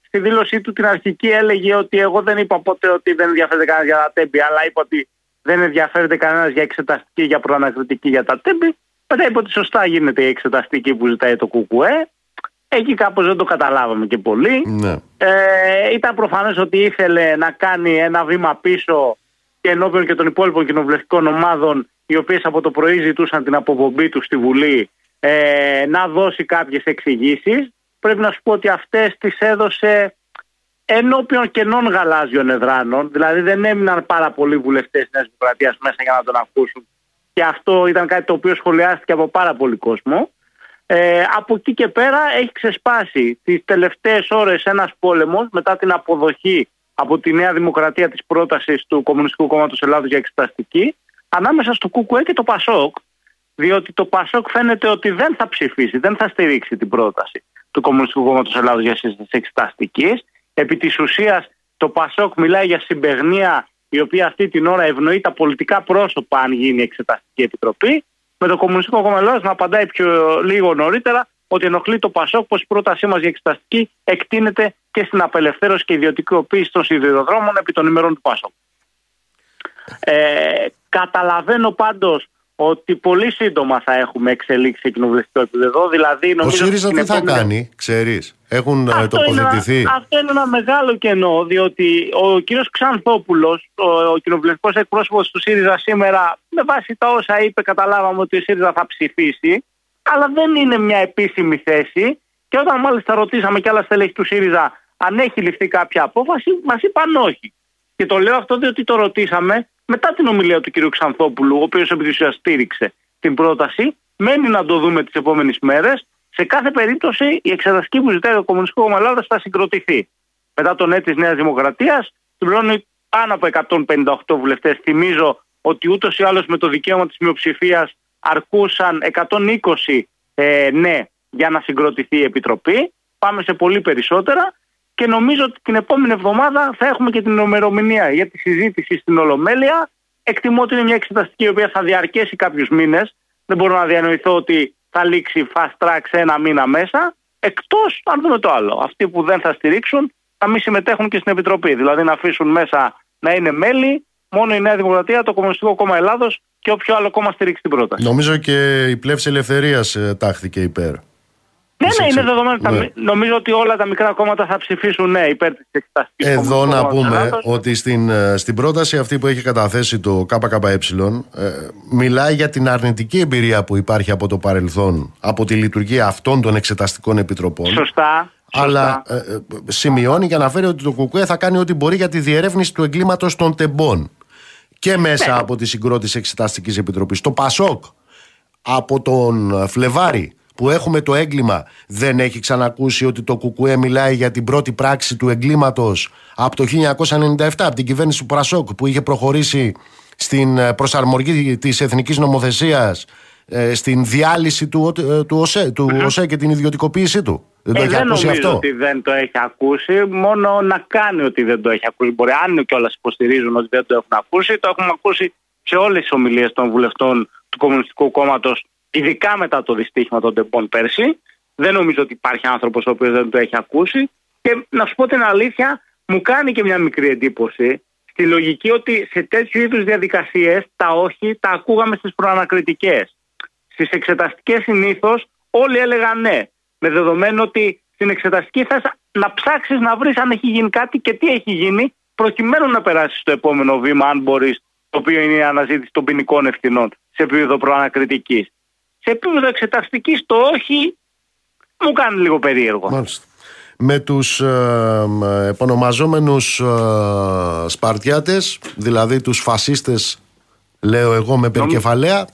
στη δήλωσή του την αρχική έλεγε ότι εγώ δεν είπα ποτέ ότι δεν ενδιαφέρεται κανένας για τα τέμπη, αλλά είπα ότι δεν ενδιαφέρεται κανένας για εξεταστική, για προανακριτική για τα τέμπη. Μετά είπε ότι σωστά γίνεται η εξεταστική που ζητάει το ΚΚΕ. Εκεί κάπως δεν το καταλάβαμε και πολύ. Ναι. Ε, ήταν προφανές ότι ήθελε να κάνει ένα βήμα πίσω και ενώπιον και των υπόλοιπων κοινοβουλευτικών ομάδων οι οποίες από το πρωί ζητούσαν την αποπομπή τους στη Βουλή ε, να δώσει κάποιες εξηγήσεις. Πρέπει να σου πω ότι αυτές τις έδωσε ενώπιον κενών γαλάζιων εδράνων. Δηλαδή δεν έμειναν πάρα πολλοί βουλευτές της Νέας Δημοκρατίας μέσα για να τον ακούσουν. Και αυτό ήταν κάτι το οποίο σχολιάστηκε από πάρα πολύ κόσμο. Ε, από εκεί και πέρα έχει ξεσπάσει τις τελευταίες ώρες ένας πόλεμος μετά την αποδοχή από τη Νέα Δημοκρατία της πρότασης του Κομμουνιστικού Κόμματος Ελλάδος για εξεταστική ανάμεσα στο ΚΚΕ και το ΠΑΣΟΚ διότι το ΠΑΣΟΚ φαίνεται ότι δεν θα ψηφίσει, δεν θα στηρίξει την πρόταση του Κομμουνιστικού Κόμματος Ελλάδος για σύσταση εξεταστικής. Επί της ουσίας το ΠΑΣΟΚ μιλάει για συμπεγνία η οποία αυτή την ώρα ευνοεί τα πολιτικά πρόσωπα αν γίνει η εξεταστική επιτροπή με το Κομμουνιστικό Κόμμα Ελλάδος να απαντάει πιο λίγο νωρίτερα ότι ενοχλεί το ΠΑΣΟΚ πως η πρότασή μας για εξεταστική εκτείνεται και στην απελευθέρωση και ιδιωτικοποίηση των σιδηροδρόμων επί των ημερών του ΠΑΣΟΚ. Ε, καταλαβαίνω πάντως ότι πολύ σύντομα θα έχουμε εξελίξει σε κοινοβουλευτικό επίπεδο. Δηλαδή, Ο νομίζω ΣΥΡΙΖΑ ότι τι στην θα επόμενη- κάνει, ξέρεις; Έχουν ε, αυτό είναι, τοποθετηθεί. ένα, αυτό είναι ένα μεγάλο κενό, διότι ο κύριος Ξανθόπουλος, ο, ο κοινοβουλευτικός εκπρόσωπος του ΣΥΡΙΖΑ σήμερα, με βάση τα όσα είπε, καταλάβαμε ότι ο ΣΥΡΙΖΑ θα ψηφίσει, αλλά δεν είναι μια επίσημη θέση. Και όταν μάλιστα ρωτήσαμε και άλλα στελέχη του ΣΥΡΙΖΑ αν έχει ληφθεί κάποια απόφαση, μας είπαν όχι. Και το λέω αυτό διότι το ρωτήσαμε μετά την ομιλία του κ. Ξανθόπουλου, ο οποίος επί της ουσίας στήριξε την πρόταση. Μένει να το δούμε τις επόμενες μέρες. Σε κάθε περίπτωση η εξεταστική που ζητάει το Κομμουνιστικό Κόμμα Ελλάδας θα συγκροτηθεί. Μετά τον έτης Νέας Δημοκρατίας, συμπληρώνει πάνω από 158 βουλευτές. Θυμίζω ότι ούτως ή άλλως με το δικαίωμα της μειοψηφίας αρκούσαν 120 ε, ναι για να συγκροτηθεί η Επιτροπή. Πάμε σε πολύ περισσότερα και νομίζω ότι την επόμενη εβδομάδα θα έχουμε και την ημερομηνία για τη συζήτηση στην Ολομέλεια. Εκτιμώ ότι είναι μια εξεταστική η οποία θα διαρκέσει κάποιους μήνες. Δεν μπορώ να διανοηθώ ότι θα λήξει fast track σε ένα μήνα μέσα. Εκτός αν δούμε το άλλο. Αυτοί που δεν θα στηρίξουν θα μη συμμετέχουν και στην Επιτροπή. Δηλαδή να αφήσουν μέσα να είναι μέλη μόνο η Νέα Δημοκρατία, το Κομμουνιστικό Κόμμα Ελλάδος και όποιο άλλο κόμμα στηρίξει την πρόταση. Νομίζω και η πλεύση ελευθερίας ε, τάχθηκε υπέρ. Ναι, Της ναι, είναι εξε- δεδομένο. Τα ναι. μη- Νομίζω ότι όλα τα μικρά κόμματα θα ψηφίσουν ναι υπέρ της εξεταστικής. Εδώ να πούμε ότι στην, ε, στην πρόταση αυτή που έχει καταθέσει το ΚΚΕ ε, μιλάει για την αρνητική εμπειρία που υπάρχει από το παρελθόν από τη λειτουργία αυτών των εξεταστικών επιτροπών. Σωστά. Αλλά σωστά. ε, ε, σημειώνει και αναφέρει ότι το ΚΚΕ θα κάνει ό,τι μπορεί για τη διερεύνηση του εγκλήματος των τεμπών και μέσα Ναι. από τη συγκρότηση εξεταστικής επιτροπής. Το ΠΑΣΟΚ από τον Φλεβάρη που έχουμε το έγκλημα δεν έχει ξανακούσει ότι το ΚΚΕ μιλάει για την πρώτη πράξη του εγκλήματος από το 1997 από την κυβέρνηση του Πρασόκ που είχε προχωρήσει στην ε, προσαρμογή της εθνικής νομοθεσίας ε, στην διάλυση του, ε, του, ΟΣΕ, του ΟΣΕ και την ιδιωτικοποίησή του. Δεν το Ε, έχει δεν ακούσει νομίζω αυτό. ότι δεν το έχει ακούσει, μόνο να κάνει ότι δεν το έχει ακούσει. Μπορεί αν κιόλας υποστηρίζουν ότι δεν το έχουν ακούσει, το έχουμε ακούσει σε όλες τις ομιλίες των βουλευτών του Κομμουνιστικού Κόμματος, ειδικά μετά το δυστύχημα των τεμπών πέρσι. Δεν νομίζω ότι υπάρχει άνθρωπος ο οποίος δεν το έχει ακούσει. Και να σου πω την αλήθεια, μου κάνει και μια μικρή εντύπωση στη λογική ότι σε τέτοιου είδους διαδικασίες τα όχι τα ακούγαμε στις προανακριτικές. Στις εξεταστικές συνήθως όλοι έλεγαν ναι. Με δεδομένο ότι στην εξεταστική θα να ψάξεις να βρεις αν έχει γίνει κάτι και τι έχει γίνει, προκειμένου να περάσεις στο επόμενο βήμα, αν μπορείς, το οποίο είναι η αναζήτηση των ποινικών ευθυνών σε επίπεδο προανακριτικής. Σε επίπεδο εξεταστικής, το όχι μου κάνει λίγο περίεργο. Μάλιστα. με τους ε, επωνομαζόμενους ε, Σπαρτιάτες, δηλαδή τους φασίστες, λέω εγώ με περικεφαλαία.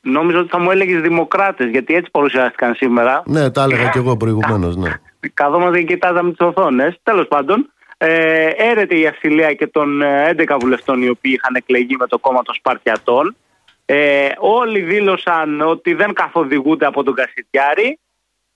Νόμιζα ότι θα μου έλεγες Δημοκράτες, γιατί έτσι παρουσιάστηκαν σήμερα. Ναι, τα έλεγα και εγώ προηγουμένως. Ναι. Καθόμαστε και κοιτάζαμε τις οθόνες. Τέλος πάντων, ε, έρεται η ασυλία και των 11 ε, βουλευτών οι οποίοι είχαν εκλεγεί με το κόμμα των Σπαρτιατών. Ε, όλοι δήλωσαν ότι δεν καθοδηγούνται από τον Κασιτιάρη.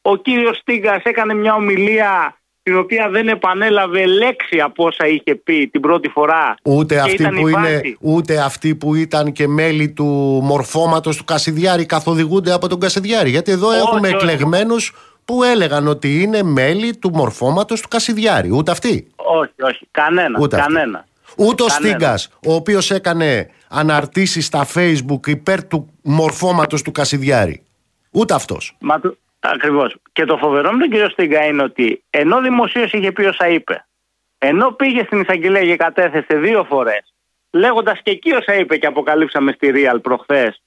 Ο κύριος Στίγκας έκανε μια ομιλία την οποία δεν επανέλαβε λέξη από όσα είχε πει την πρώτη φορά. Ούτε αυτοί, που είναι, ούτε αυτοί που ήταν και μέλη του μορφώματος του Κασιδιάρη καθοδηγούνται από τον Κασιδιάρη. Γιατί εδώ έχουμε όχι. εκλεγμένους που έλεγαν ότι είναι μέλη του μορφώματος του Κασιδιάρη. Ούτε αυτοί. Όχι, όχι. Κανένα. Ούτε κανένα. Ούτε ο Στίγκα, ο οποίος έκανε αναρτήσεις στα facebook υπέρ του μορφώματος του Κασιδιάρη. Ούτε αυτός. Μα, Ακριβώς. Και το φοβερό με τον κύριο Στίγκα είναι ότι ενώ δημοσίως είχε πει όσα είπε, ενώ πήγε στην εισαγγελία και κατέθεσε δύο φορές, λέγοντας και εκεί όσα είπε και αποκαλύψαμε στη Real προχθές,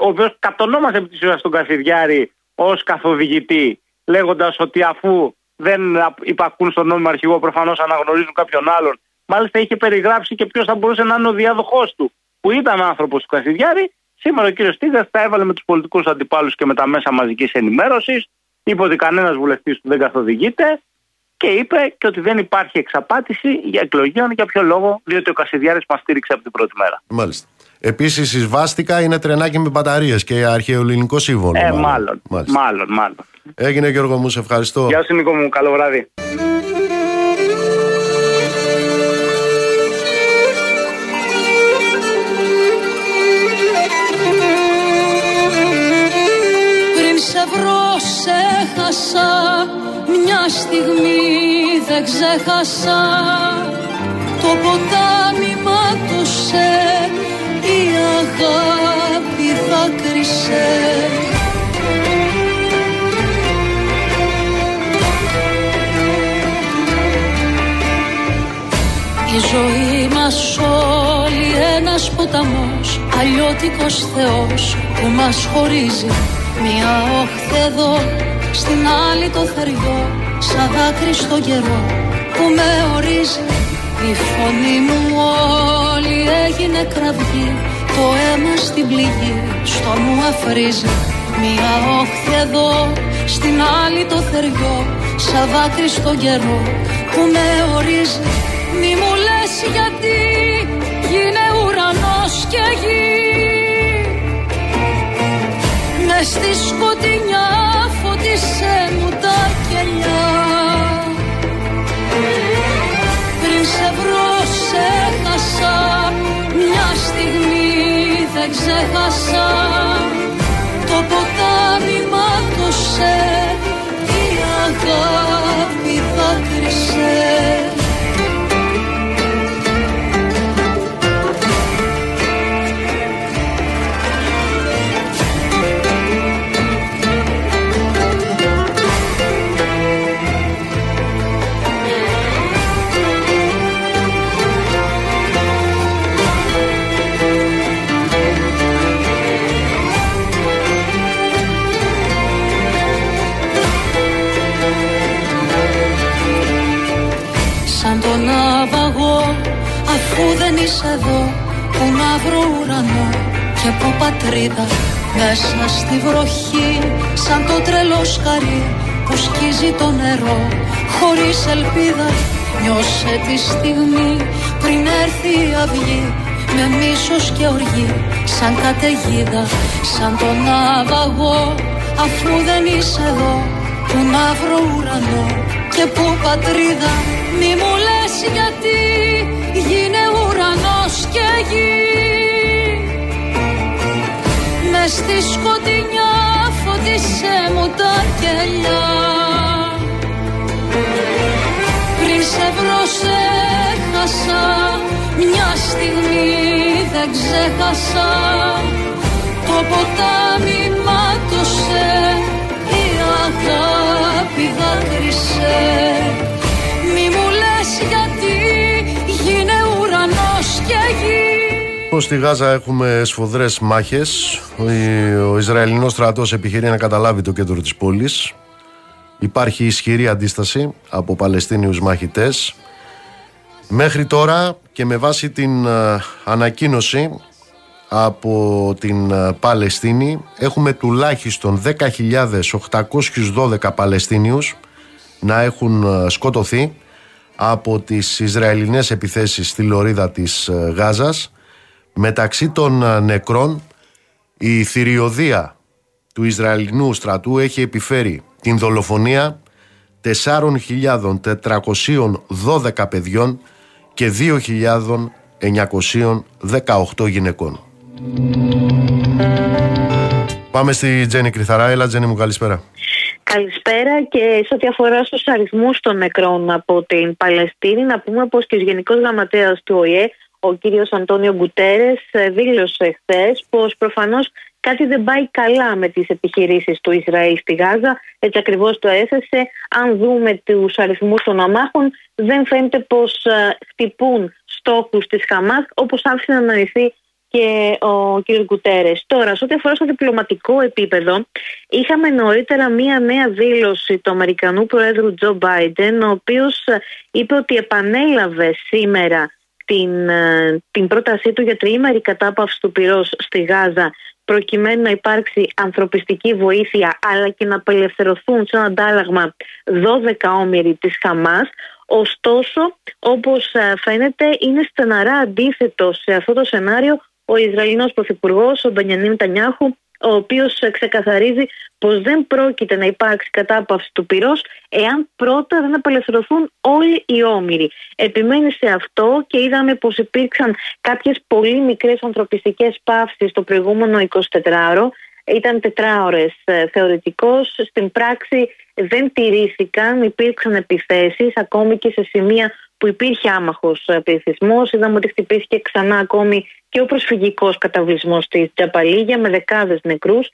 ο οποίος κατονόμασε επί τη ουσία τον Κασιδιάρη ως καθοδηγητή, λέγοντας ότι αφού δεν υπακούν στον νόμιμο αρχηγό, προφανώς αναγνωρίζουν κάποιον άλλον. Μάλιστα είχε περιγράψει και ποιος θα μπορούσε να είναι ο διάδοχός του, που ήταν άνθρωπος του Κασιδιάρη Σήμερα ο κύριος Τίγκα τα έβαλε με τους πολιτικούς αντιπάλους και με τα μέσα μαζικής ενημέρωσης. Είπε ότι κανένας βουλευτής του δεν καθοδηγείται και είπε και ότι δεν υπάρχει εξαπάτηση για εκλογέων. Για ποιο λόγο, διότι ο Κασιδιάρης μας στήριξε από την πρώτη μέρα. Μάλιστα. Επίσης, η Σβάστηκα είναι τρενάκι με μπαταρίες και αρχαιοελληνικό σύμβολο. Ε, μάλλον. Μάλλον, μάλλον, μάλλον. Έγινε Γιώργο μου, σε ευχαριστώ. Γεια σου Νίκο μου, καλό βράδυ. Μια στιγμή δεν ξέχασα. Το ποτάμι μάτωσε η αγάπη δάκρυσε. Η ζωή μας όλη ένας ποταμός Αλλιώτικος Θεός που μας χωρίζει Μια όχθη εδώ στην άλλη το θεριό Σαν δάκρυ στο καιρό που με ορίζει. Η φωνή μου όλη έγινε κραυγή Το αίμα στην πληγή στο μου αφρίζει Μια όχθη εδώ στην άλλη το θεριό Σαν δάκρυ στο καιρό που με ορίζει. Μη μου λες γιατί γίνε ουρανός και γη Μες στη σκοτεινιά φώτισε μου τα κελιά. Πριν σε βρω σε χάσα Μια στιγμή δεν ξέχασα. Το ποτάμι μάτωσε Που να βρω ουρανό Και που πατρίδα Μέσα στη βροχή Σαν το τρελό σκαρί Που σκίζει το νερό. Χωρίς ελπίδα Νιώσε τη στιγμή Πριν έρθει η αυγή με μίσος και οργή σαν καταιγίδα σαν τον άβαγο αφού δεν είσαι εδώ που να βρω ουρανό και που πατρίδα μη μου λες γιατί γίνε ουρανός και γη με στη σκοτεινιά φωτίσε μου τα κελιά. Πριν σε βρω σε χάσα μια στιγμή δεν ξέχασα. Το ποτάμι μάτωσε η αγάπη δάκρυσε. Μη μου λες γιατί γίνε ουρανός και γη Πως στη Γάζα έχουμε σφοδρές μάχες Ο Ισραηλινός στρατός επιχειρεί να καταλάβει το κέντρο της πόλης Υπάρχει ισχυρή αντίσταση από Παλαιστίνιους μαχητές. Μέχρι τώρα και με βάση την ε, ανακοίνωση από την ε, Παλαιστίνη έχουμε τουλάχιστον 10.812 Παλαιστίνιους να έχουν ε, σκοτωθεί από τις Ισραηλινές επιθέσεις στη λωρίδα της Γάζας. Μεταξύ των νεκρών η θηριωδία του Ισραηλινού στρατού έχει επιφέρει την δολοφονία 4.412 παιδιών και 2.918 γυναικών. Πάμε στη Τζέννη Κρυθαρά. Έλα Τζέννη μου καλησπέρα. Καλησπέρα και σε ό,τι αφορά στους αριθμούς των νεκρών από την Παλαιστίνη να πούμε πως και ο Γενικός Γραμματέας του ΟΗΕ ο κύριος Αντώνιο Γκουτέρες δήλωσε χθες πως προφανώς κάτι δεν πάει καλά με τις επιχειρήσεις του Ισραήλ στη Γάζα. Έτσι ακριβώς το έθεσε. Αν δούμε τους αριθμούς των αμάχων δεν φαίνεται πως ε, χτυπούν στόχους της Χαμάς όπως άφησε να αναλυθεί και ο κ. Γκουτέρες. Τώρα, σε ό,τι αφορά στο διπλωματικό επίπεδο, είχαμε νωρίτερα μία νέα δήλωση του Αμερικανού Προέδρου Τζο Μπάιντεν, ο οποίος ε, είπε ότι επανέλαβε σήμερα την, ε, την πρότασή του για τριήμερη κατάπαυση του πυρός στη Γάζα προκειμένου να υπάρξει ανθρωπιστική βοήθεια αλλά και να απελευθερωθούν σε ένα αντάλλαγμα 12 όμοιροι της Χαμάς. Ωστόσο, όπως ε, φαίνεται, είναι στεναρά αντίθετο σε αυτό το σενάριο ο Ισραηλινός Πρωθυπουργός, ο Μπενιανίμ Τανιάχου, ο οποίος ξεκαθαρίζει πως δεν πρόκειται να υπάρξει κατάπαυση του πυρός εάν πρώτα δεν απελευθερωθούν όλοι οι όμοιροι. Επιμένει σε αυτό και είδαμε πως υπήρξαν κάποιες πολύ μικρές ανθρωπιστικές παύσεις το προηγούμενο 24ωρο. Ήταν τετράωρες ε, θεωρητικώς, στην πράξη δεν τηρήθηκαν, υπήρξαν επιθέσεις ακόμη και σε σημεία που υπήρχε άμαχος ε, πληθυσμός. Είδαμε ότι χτυπήθηκε ξανά ακόμη και ο προσφυγικός καταβλισμός τη Τζαπαλίγια με δεκάδες νεκρούς.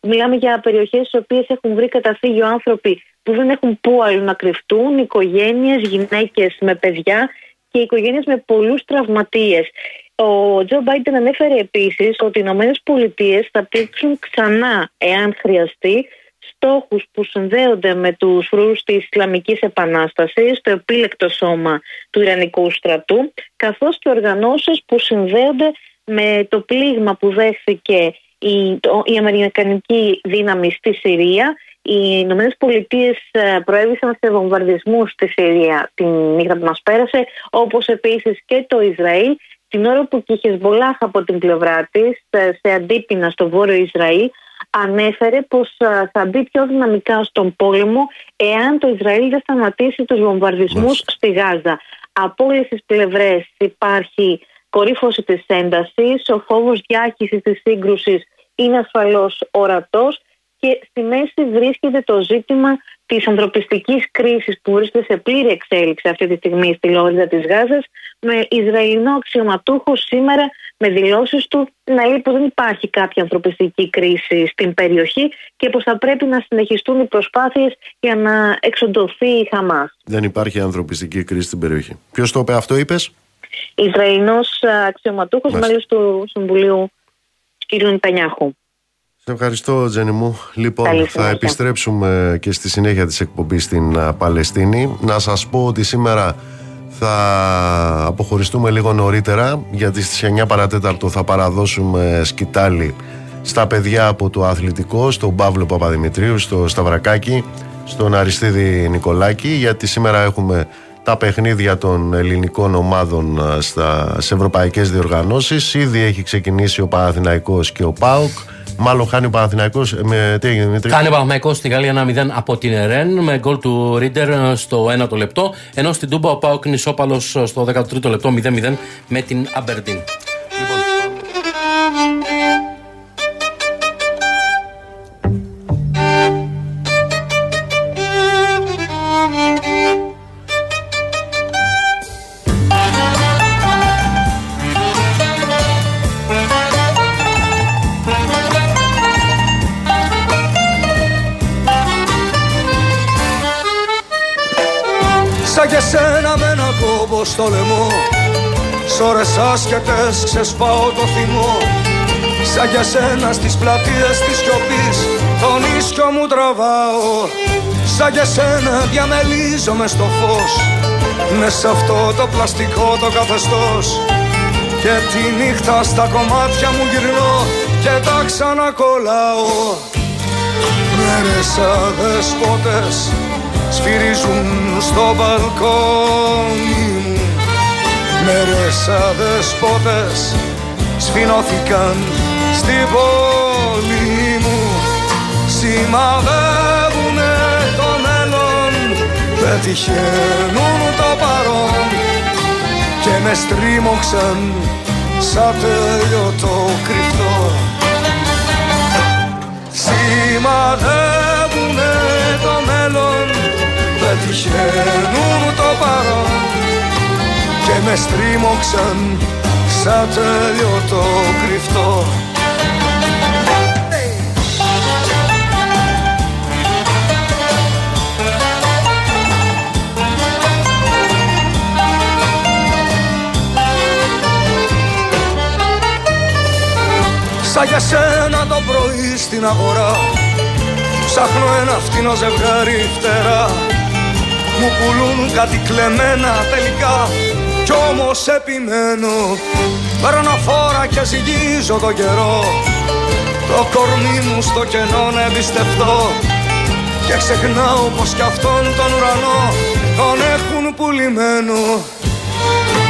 Μιλάμε για περιοχές στις οποίες έχουν βρει καταφύγιο άνθρωποι που δεν έχουν πού αλλού να κρυφτούν, οικογένειες, γυναίκες με παιδιά και οικογένειες με πολλούς τραυματίες. Ο Τζο Μπάιντεν ανέφερε επίσης ότι οι ΗΠΑ θα πλήξουν ξανά, εάν χρειαστεί, στόχους που συνδέονται με τους φρούς της Ισλαμικής Επανάστασης, το επίλεκτο σώμα του Ιρανικού στρατού, καθώς και οργανώσεις που συνδέονται με το πλήγμα που δέχθηκε η, η Αμερικανική δύναμη στη Συρία. Οι Ηνωμένες Πολιτείες προέβησαν σε βομβαρδισμούς στη Συρία την νύχτα που μας πέρασε, όπως επίσης και το Ισραήλ, την ώρα που και η Χεσμολάχ από την πλευρά της, ε, σε αντίπεινα στο βόρειο Ισραήλ, ανέφερε πως θα μπει πιο δυναμικά στον πόλεμο εάν το Ισραήλ δεν σταματήσει τους βομβαρδισμούς στη Γάζα. Από όλες τις πλευρές υπάρχει κορύφωση της έντασης, ο φόβος διάχυσης της σύγκρουσης είναι ασφαλώς ορατός και στη μέση βρίσκεται το ζήτημα της ανθρωπιστικής κρίσης που βρίσκεται σε πλήρη εξέλιξη αυτή τη στιγμή στη Λόριδα της Γάζας με Ισραηλινό αξιωματούχο σήμερα με δηλώσεις του να λέει πως δεν υπάρχει κάποια ανθρωπιστική κρίση στην περιοχή και πως θα πρέπει να συνεχιστούν οι προσπάθειες για να εξοντωθεί η Χαμάς. Δεν υπάρχει ανθρωπιστική κρίση στην περιοχή. Ποιος το είπε αυτό είπες; Ισραηλινός αξιωματούχος μέλος του Συμβουλίου κ. Νιτανιάχου. Σε ευχαριστώ Τζένι μου. Λοιπόν, θα επιστρέψουμε και στη συνέχεια της εκπομπής στην Παλαιστίνη. Να σας πω ότι σήμερα θα αποχωριστούμε λίγο νωρίτερα γιατί στις 9 παρατέταρτο θα παραδώσουμε σκητάλη στα παιδιά από το αθλητικό, στον Παύλο Παπαδημητρίου, στο Σταυρακάκι, στον Αριστίδη Νικολάκη γιατί σήμερα έχουμε τα παιχνίδια των ελληνικών ομάδων στα, σε ευρωπαϊκές διοργανώσεις. Ήδη έχει ξεκινήσει ο Παναθηναϊκός και ο ΠΑΟΚ. Μάλλον χάνει ο Παναθυναϊκό. Με... Τι έγινε, Δημήτρη. Χάνει ο Παναθυναϊκό στη Γαλλία 1-0 από την Ερέν με γκολ του Ρίτερ στο 1ο λεπτό. Ενώ στην Τούμπα ο Πάοκ είναι ισόπαλο στο 13ο λεπτό 0-0 με την Αμπερντίν. Στο λαιμό. Σ' ώρες άσχετες ξεσπάω το θυμό. Σαν για σένα στις πλατείες της σιωπής Τον ίσιο μου τραβάω. Σαν για σένα διαμελίζομαι στο φως Μες σε αυτό το πλαστικό το καθεστώς. Και τη νύχτα στα κομμάτια μου γυρνώ Και τα ξανακολλάω. Μέρες αδεσπότες Σφυρίζουν στο μπαλκόνι μου. Μέρες αδεσπότες Σφινώθηκαν στην πόλη μου. Σημαδεύουνε το μέλλον Πετυχαίνουν το παρόν. Και με στρίμωξαν σαν τέλειο κρυφτό. Σημαδεύουνε το μέλλον Πετυχαίνουν το παρόν. Και με στρίμωξαν σαν τέλειο το κρυφτό. Σαν για σένα το πρωί στην αγορά Ψάχνω ένα φτηνό ζευγάρι φτερά. Μου πουλούν κάτι κλεμμένα τελικά κι όμως επιμένω. Παίρνω φόρα και ζυγίζω το καιρό. Το κορμί μου στο κενό να εμπιστευτώ. Και ξεχνάω πως κι αυτόν τον ουρανό Τον έχουν πουλημένο.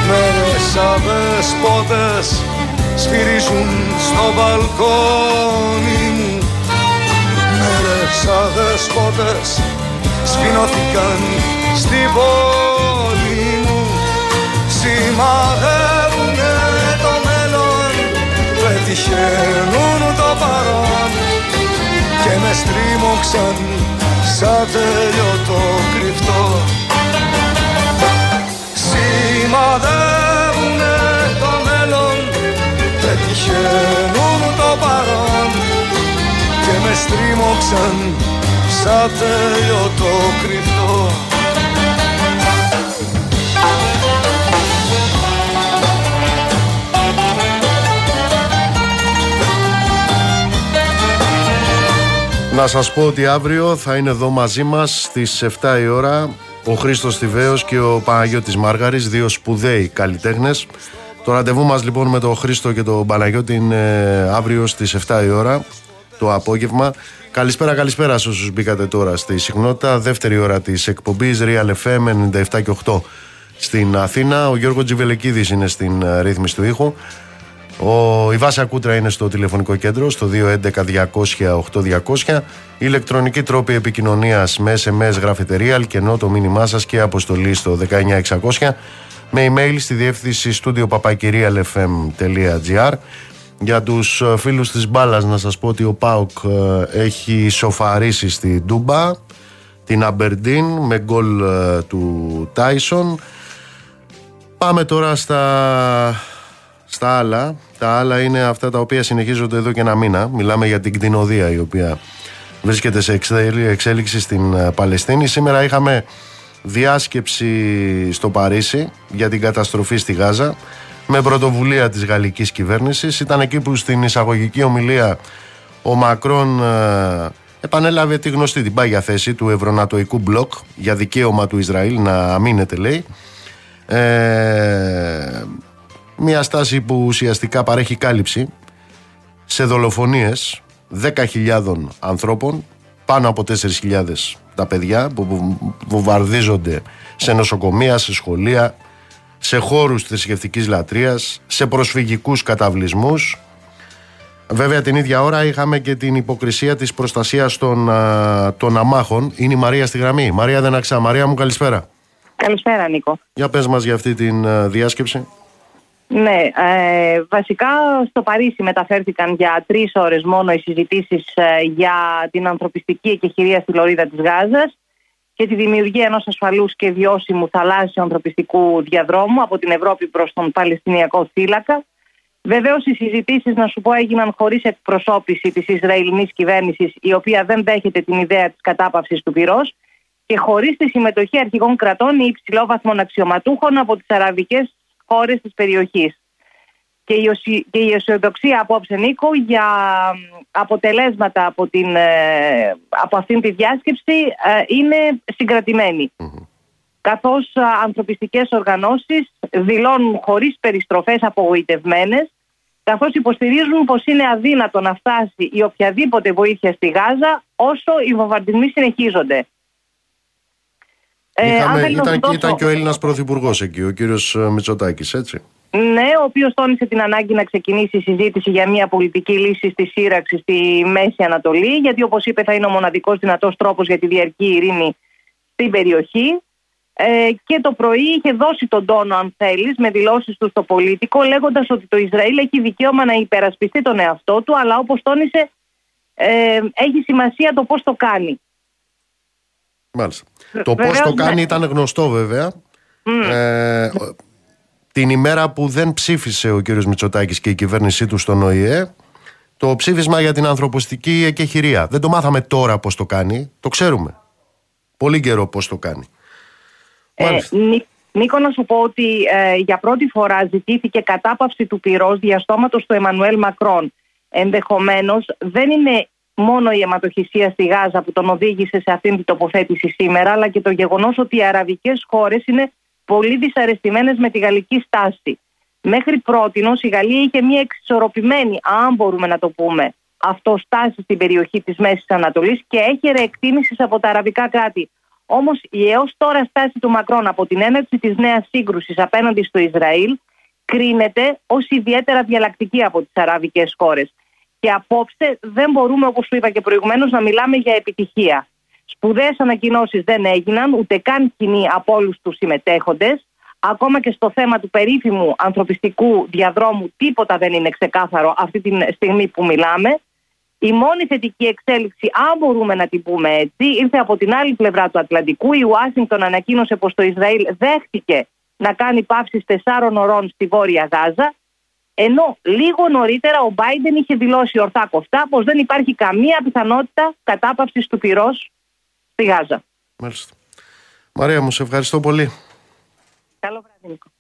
Μέρες αδεσπότες Σφυρίζουν στο μπαλκόνι μου Μέρες αδεσπότες Σφινώθηκαν στην πόλη μου. Σημαδεύουνε το μέλλον Πετυχαίνουν το παρόν. Και με στρίμωξαν σαν τέλειο κρυφτό. Σημαδεύουνε το μέλλον Πετυχαίνουν το παρόν. Και με στρίμωξαν σαν τέλειο κρυφτό Να σας πω ότι αύριο θα είναι εδώ μαζί μας στις 7 η ώρα ο Χρήστος Θηβαίος και ο Παναγιώτης Μάργαρης, δύο σπουδαίοι καλλιτέχνες. Το ραντεβού μας λοιπόν με τον Χρήστο και τον Παναγιώτη είναι αύριο στις 7 η ώρα το απόγευμα. Καλησπέρα, καλησπέρα σε όσους μπήκατε τώρα στη συχνότητα. Δεύτερη ώρα της εκπομπής Real FM 97 και 8 στην Αθήνα. Ο Γιώργος Τζιβελεκίδης είναι στην ε, ρύθμιση του ήχου. Ο, η Βάσια Κούτρα είναι στο τηλεφωνικό κέντρο στο 211-200-8200. Ηλεκτρονική τρόπη επικοινωνίας με SMS γράφετε real και ενώ το μήνυμά σας και αποστολή στο 19600 με email στη διεύθυνση στούντιο papakirialfm.gr. Για τους ε, φίλους της μπάλας να σας πω ότι ο ΠΑΟΚ ε, έχει σοφαρίσει στη Ντούμπα την Αμπερντίν με γκολ ε, του Τάισον. Πάμε τώρα στα στα άλλα, τα άλλα είναι αυτά τα οποία συνεχίζονται εδώ και ένα μήνα. Μιλάμε για την κτηνοδία η οποία βρίσκεται σε εξέλιξη στην ε, Παλαιστίνη. Σήμερα είχαμε διάσκεψη στο Παρίσι για την καταστροφή στη Γάζα με πρωτοβουλία της γαλλικής κυβέρνησης. Ήταν εκεί που στην εισαγωγική ομιλία ο Μακρόν ε, επανέλαβε τη γνωστή την πάγια θέση του ευρωνατοϊκού μπλοκ για δικαίωμα του Ισραήλ να αμήνεται λέει. Ε, μια στάση που ουσιαστικά παρέχει κάλυψη σε δολοφονίες 10.000 ανθρώπων, πάνω από 4.000 τα παιδιά που βομβαρδίζονται σε νοσοκομεία, σε σχολεία, σε χώρους θρησκευτικής λατρείας, σε προσφυγικούς καταβλισμούς. Βέβαια την ίδια ώρα είχαμε και την υποκρισία της προστασίας των, των αμάχων. Είναι η Μαρία στη γραμμή. Μαρία Δεναξά. Μαρία μου καλησπέρα. Καλησπέρα Νίκο. Για πες μας για αυτή την διάσκεψη. Ναι, ε, βασικά στο Παρίσι μεταφέρθηκαν για τρεις ώρες μόνο οι συζητήσεις ε, για την ανθρωπιστική εκεχηρία στη Λωρίδα της Γάζας και τη δημιουργία ενός ασφαλούς και βιώσιμου θαλάσσιου ανθρωπιστικού διαδρόμου από την Ευρώπη προς τον Παλαιστινιακό θύλακα. Βεβαίως οι συζητήσεις, να σου πω, έγιναν χωρίς εκπροσώπηση της Ισραηλινής κυβέρνησης, η οποία δεν δέχεται την ιδέα της κατάπαυσης του πυρός και χωρίς τη συμμετοχή αρχηγών κρατών ή υψηλόβαθμων αξιωματούχων από τις αραβικές χώρες της περιοχής. Και η, οσι- και η αισιοδοξία απόψε Νίκο για μ, αποτελέσματα από, την, ε, από αυτήν τη διάσκεψη ε, είναι συγκρατημένη. Καθώς α, ανθρωπιστικές οργανώσεις δηλώνουν χωρίς περιστροφές απογοητευμένες καθώς υποστηρίζουν πως είναι αδύνατο να φτάσει η οποιαδήποτε βοήθεια στη Γάζα όσο οι βομβαρδισμοί συνεχίζονται. Ε, αν Είχαμε, θέλω να σου ήταν, δώσω- ήταν και ο Έλληνας Πρωθυπουργός εκεί, ο κύριος Μητσοτάκης, έτσι. Ναι, ο οποίος τόνισε την ανάγκη να ξεκινήσει η συζήτηση για μια πολιτική λύση στη σύραξη στη Μέση Ανατολή, γιατί όπως είπε θα είναι ο μοναδικός δυνατός τρόπος για τη διαρκή ειρήνη στην περιοχή. Ε, και το πρωί είχε δώσει τον τόνο, αν θέλεις, με δηλώσεις του στο πολίτικο, λέγοντας ότι το Ισραήλ έχει δικαίωμα να υπερασπιστεί τον εαυτό του, αλλά όπως τόνισε, ε, έχει σημασία το πώς το κάνει. Μάλιστα. Βε- το πώς βεβαίως, το κάνει ναι. ήταν γνωστό βέβαια. Ε, ο- την ημέρα που δεν ψήφισε ο κύριος Μητσοτάκης και η κυβέρνησή του στον ΟΗΕ το ψήφισμα για την ανθρωποστική εκεχηρία. Δεν το μάθαμε τώρα πώς το κάνει, το ξέρουμε. Πολύ καιρό πώς το κάνει. Ε, Μάλιστα. Νί- Νίκο, να σου πω ότι ε, για πρώτη φορά ζητήθηκε κατάπαυση του πυρός διαστόματος του Εμμανουέλ Μακρόν. Ενδεχομένως δεν είναι μόνο η αιματοχυσία στη Γάζα που τον οδήγησε σε αυτήν την τοποθέτηση σήμερα, αλλά και το γεγονός ότι οι αραβικές χώρες είναι πολύ δυσαρεστημένες με τη γαλλική στάση. Μέχρι πρότινος η Γαλλία είχε μια εξισορροπημένη, αν μπορούμε να το πούμε, αυτοστάση στην περιοχή της Μέσης Ανατολής και έχερε εκτίμησης από τα αραβικά κράτη. Όμως η έως τώρα στάση του Μακρόν από την έναρξη της νέας σύγκρουσης απέναντι στο Ισραήλ κρίνεται ως ιδιαίτερα διαλλακτική από τις αραβικές χώρες. Και απόψε δεν μπορούμε, όπως σου είπα και προηγουμένως, να μιλάμε για επιτυχία. Σπουδαίες ανακοινώσεις δεν έγιναν, ούτε καν κοινή από όλους τους συμμετέχοντες. Ακόμα και στο θέμα του περίφημου ανθρωπιστικού διαδρόμου, τίποτα δεν είναι ξεκάθαρο αυτή τη στιγμή που μιλάμε. Η μόνη θετική εξέλιξη, αν μπορούμε να την πούμε έτσι, ήρθε από την άλλη πλευρά του Ατλαντικού. Η Ουάσιγκτον ανακοίνωσε πως το Ισραήλ δέχτηκε να κάνει πάυσεις τεσσάρων ωρών στη Βόρεια Γάζα, ενώ λίγο νωρίτερα ο Μπάιντεν είχε δηλώσει ορθά κοφτά πως δεν υπάρχει καμία πιθανότητα κατάπαυσης του πυρός στη Γάζα. Μάλιστα. Μαρία μου, σε ευχαριστώ πολύ. Καλό βράδυ, Νίκο.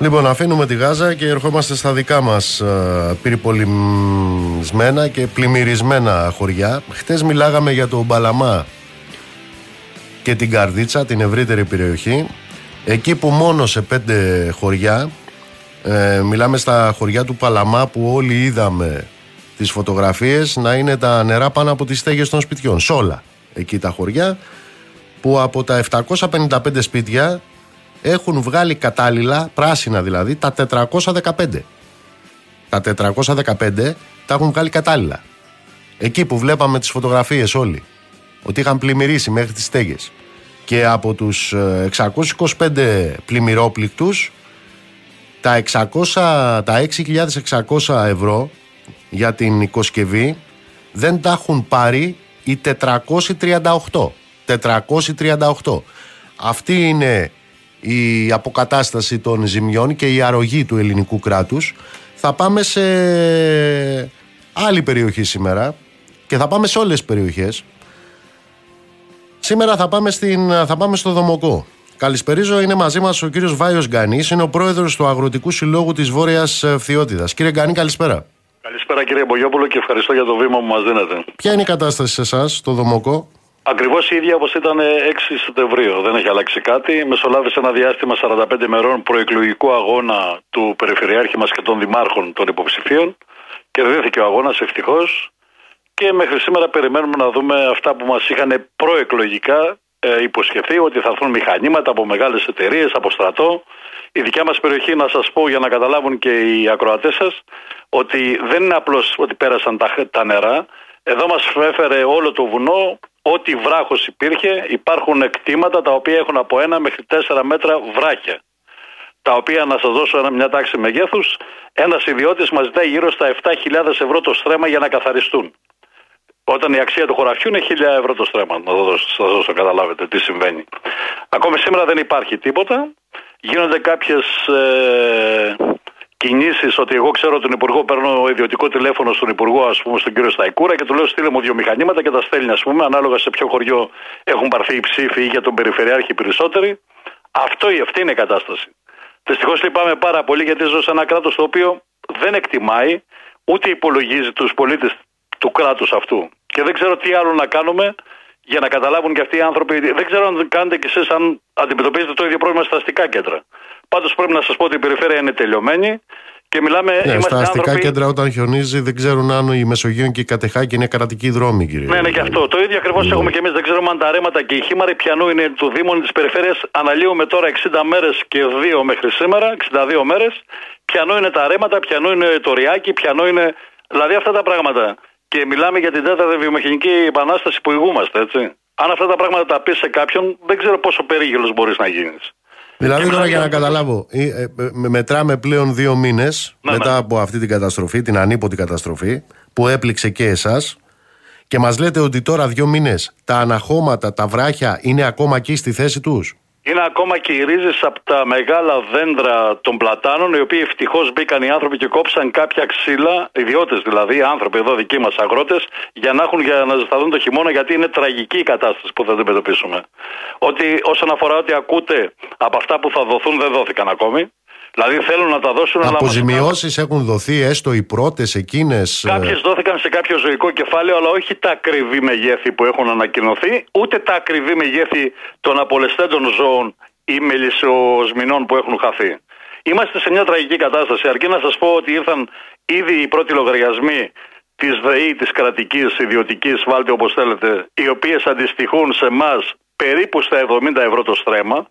Λοιπόν, αφήνουμε τη Γάζα και ερχόμαστε στα δικά μας ε, πυρηπολισμένα και πλημμυρισμένα χωριά. Χτες μιλάγαμε για το Μπαλαμά και την Καρδίτσα, την ευρύτερη περιοχή. Εκεί που μόνο σε πέντε χωριά, ε, μιλάμε στα χωριά του Παλαμά που όλοι είδαμε τις φωτογραφίες να είναι τα νερά πάνω από τις στέγες των σπιτιών. Σε όλα εκεί τα χωριά που από τα 755 σπίτια έχουν βγάλει κατάλληλα, πράσινα δηλαδή, τα 415. Τα 415 τα έχουν βγάλει κατάλληλα. Εκεί που βλέπαμε τις φωτογραφίες όλοι, ότι είχαν πλημμυρίσει μέχρι τις στέγες. Και από τους ε, 625 πλημμυρόπληκτους, τα, 600, τα 6.600 ευρώ για την οικοσκευή δεν τα έχουν πάρει οι 438. 438. Αυτή είναι η αποκατάσταση των ζημιών και η αρρωγή του ελληνικού κράτους. Θα πάμε σε άλλη περιοχή σήμερα και θα πάμε σε όλες τις περιοχές. Σήμερα θα πάμε, στην, θα πάμε στο Δομοκό. Καλησπερίζω, είναι μαζί μας ο κύριος Βάιος Γκανής, είναι ο πρόεδρος του Αγροτικού Συλλόγου της Βόρειας Φθιώτιδας. Κύριε Γκανή, καλησπέρα. Καλησπέρα κύριε Μπογιόπουλο και ευχαριστώ για το βήμα που μας δίνετε. Ποια είναι η κατάσταση σε εσάς στο Δομοκό; Ακριβώς η ίδια όπως ήταν 6 Σεπτεμβρίου. Δεν έχει αλλάξει κάτι. Μεσολάβησε ένα διάστημα 45 ημερών προεκλογικού αγώνα του Περιφερειάρχη μας και των Δημάρχων των υποψηφίων. Κερδίθηκε ο αγώνας ευτυχώς. Και μέχρι σήμερα περιμένουμε να δούμε αυτά που μας είχαν προεκλογικά ε, υποσχεθεί ότι θα έρθουν μηχανήματα από μεγάλες εταιρείες, από στρατό. η δικιά μας περιοχή να σας πω για να καταλάβουν και οι ακροατές σας ότι δεν είναι απλώς ότι πέρασαν τα, τα νερά. Εδώ μας έφερε όλο το βουνό, ό,τι βράχος υπήρχε, υπάρχουν εκτήματα τα οποία έχουν από ένα μέχρι τέσσερα μέτρα βράχια. Τα οποία να σας δώσω ένα- μια τάξη μεγέθους, ένας ιδιώτης μας ζητάει γύρω στα 7.000 ευρώ το στρέμμα για να καθαριστούν. Όταν η αξία του χωραφιού είναι 1000 ευρώ το στρέμμα. Να δώσω, σας δώσω να καταλάβετε τι συμβαίνει. Ακόμη σήμερα δεν υπάρχει τίποτα. Γίνονται κάποιες ε, κινήσεις ότι εγώ ξέρω τον Υπουργό, παίρνω ιδιωτικό τηλέφωνο στον Υπουργό, ας πούμε, στον κύριο Σταϊκούρα και του λέω στείλε μου δύο μηχανήματα και τα στέλνει, ας πούμε, ανάλογα σε ποιο χωριό έχουν πάρθει οι ψήφοι ή για τον Περιφερειάρχη οι περισσότεροι. Αυτό, αυτή είναι η κατάσταση. Δυστυχώς λυπάμαι πάρα πολύ γιατί ζω σε ένα κράτος το οποίο δεν εκτιμάει ούτε υπολογίζει τους πολίτες του κράτους αυτού. Και δεν ξέρω τι άλλο να κάνουμε για να καταλάβουν και αυτοί οι άνθρωποι. Δεν ξέρω αν κάνετε κι εσείς αν αντιμετωπίζετε το ίδιο πρόβλημα στα αστικά κέντρα. Πάντως πρέπει να σας πω ότι η περιφέρεια είναι τελειωμένη και μιλάμε. Ναι, είμαστε στα αστικά άνθρωποι. κέντρα όταν χιονίζει δεν ξέρουν αν η Μεσογείο και η Κατεχάκη είναι κρατικοί δρόμοι, κύριε. Ναι, ναι, και αυτό. Το ίδιο ακριβώς Ναι. έχουμε και εμείς. Δεν ξέρουμε αν τα ρέματα και οι χήμαροι πιανού είναι του Δήμου της Περιφέρειας. Αναλύουμε τώρα 60 μέρες και 2 μέχρι σήμερα, 62 μέρες. Πιανού είναι τα ρέματα, πιανού είναι το ριάκι, πιανού είναι. Δηλαδή αυτά τα πράγματα. Και μιλάμε για την τέταρτη βιομηχανική επανάσταση που ηγούμαστε, έτσι. Αν αυτά τα πράγματα τα πεις σε κάποιον, δεν ξέρω πόσο περίγελος μπορείς να γίνεις. Δηλαδή Και τώρα για να μιλάμε καταλάβω, ε, ε, ε, μετράμε πλέον δύο μήνες Ναι, μετά ναι. από αυτή την καταστροφή, την ανίποτη καταστροφή που έπληξε και εσάς. Και μας λέτε ότι τώρα δύο μήνες τα αναχώματα, τα βράχια είναι ακόμα εκεί στη θέση τους; Είναι ακόμα και οι ρίζες από τα μεγάλα δέντρα των πλατάνων, οι οποίοι ευτυχώς μπήκαν οι άνθρωποι και κόψαν κάποια ξύλα, ιδιώτες δηλαδή, άνθρωποι εδώ δικοί μας αγρότες, για να έχουν για να ζεσταθούν το χειμώνα, γιατί είναι τραγική η κατάσταση που θα αντιμετωπίσουμε. Ότι όσον αφορά ότι ακούτε από αυτά που θα δοθούν, δεν δόθηκαν ακόμη. Δηλαδή θέλουν να τα δώσουν, αλλά μας- Αποζημιώσει έχουν δοθεί έστω οι πρώτες εκείνες. Κάποιες δόθηκαν σε κάποιο ζωικό κεφάλαιο, αλλά όχι τα ακριβή μεγέθη που έχουν ανακοινωθεί, ούτε τα ακριβή μεγέθη των απολεσθέντων ζώων ή μελισσοσμηνών που έχουν χαθεί. Είμαστε σε μια τραγική κατάσταση. Αρκεί να σας πω ότι ήρθαν ήδη οι πρώτοι λογαριασμοί της ΔΕΗ, της κρατικής, ιδιωτικής, βάλτε όπως θέλετε, οι οποίες αντιστοιχούν σε εμά περίπου στα 70 ευρώ το στρέμμα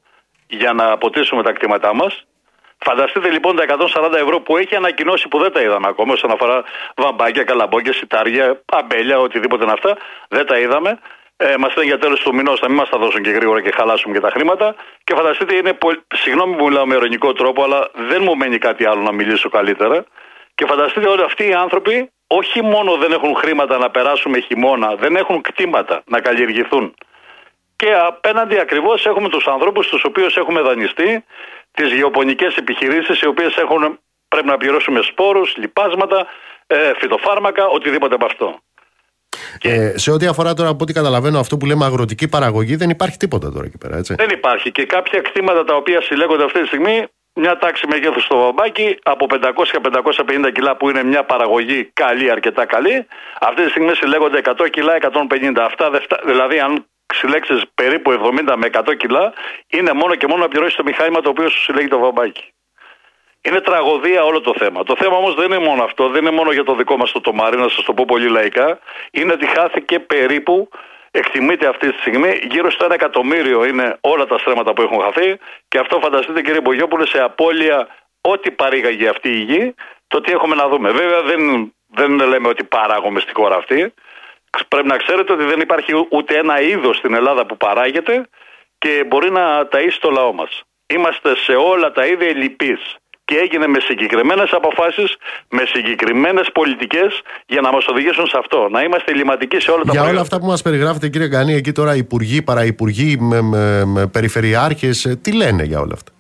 για να αποτίσουμε τα κτήματά μας. Φανταστείτε λοιπόν τα 140 ευρώ που έχει ανακοινώσει που δεν τα είδαμε ακόμα όσον αφορά βαμπάκια, καλαμπόκια, σιτάρια, αμπέλια, οτιδήποτε είναι αυτά. Δεν τα είδαμε. Ε, μας λένε για τέλος του μηνός να μην μας τα δώσουν και γρήγορα και χαλάσουμε και τα χρήματα. Και φανταστείτε, είναι πολ... συγγνώμη που μιλάω με ειρωνικό τρόπο, αλλά δεν μου μένει κάτι άλλο να μιλήσω καλύτερα. Και φανταστείτε όλοι αυτοί οι άνθρωποι όχι μόνο δεν έχουν χρήματα να περάσουμε χειμώνα, δεν έχουν κτήματα να καλλιεργηθούν. Και απέναντι ακριβώς έχουμε τους ανθρώπους τους οποίους έχουμε δανειστεί, τις γεωπονικές επιχειρήσεις, οι οποίες πρέπει να πληρώσουμε σπόρους, λιπάσματα, ε, φυτοφάρμακα, οτιδήποτε από αυτό. Ε, σε ό,τι αφορά τώρα από ό,τι καταλαβαίνω αυτό που λέμε αγροτική παραγωγή, δεν υπάρχει τίποτα τώρα εκεί πέρα, έτσι. Δεν υπάρχει. Και κάποια κτήματα τα οποία συλλέγονται αυτή τη στιγμή, μια τάξη μεγέθους στο βαμπάκι, από 500-550 κιλά που είναι μια παραγωγή καλή, αρκετά καλή, αυτή τη στιγμή συλλέγονται 100 κιλά, 150. Αυτά δεν φτα- Δηλαδή, αν συλλέξεις περίπου 70 με 100 κιλά, είναι μόνο και μόνο να πληρώσεις το μηχάνημα το οποίο σου συλλέγει το βαμπάκι. Είναι τραγωδία όλο το θέμα. Το θέμα όμως δεν είναι μόνο αυτό, δεν είναι μόνο για το δικό μας το τομάρι, να σας το πω πολύ λαϊκά. Είναι ότι χάθηκε περίπου, εκτιμείται αυτή τη στιγμή, γύρω στο ένα εκατομμύριο είναι όλα τα στρέμματα που έχουν χαθεί. Και αυτό φανταστείτε κύριε Μπογιόπουλε σε απώλεια ό,τι παρήγαγε αυτή η γη, το τι έχουμε να δούμε. Βέβαια δεν, δεν λέμε ότι παράγουμε στη χώρα αυτή. Πρέπει να ξέρετε ότι δεν υπάρχει ούτε ένα είδος στην Ελλάδα που παράγεται και μπορεί να ταΐσει το λαό μας. Είμαστε σε όλα τα είδη ελλειπείς και έγινε με συγκεκριμένες αποφάσεις, με συγκεκριμένες πολιτικές για να μας οδηγήσουν σε αυτό. Να είμαστε ελληματικοί σε όλα τα Για όλα προϊόντα. αυτά που μας περιγράφετε, κύριε Γκανή, εκεί τώρα υπουργοί, παραυπουργοί, με, με, με περιφερειάρχες, τι λένε για όλα αυτά;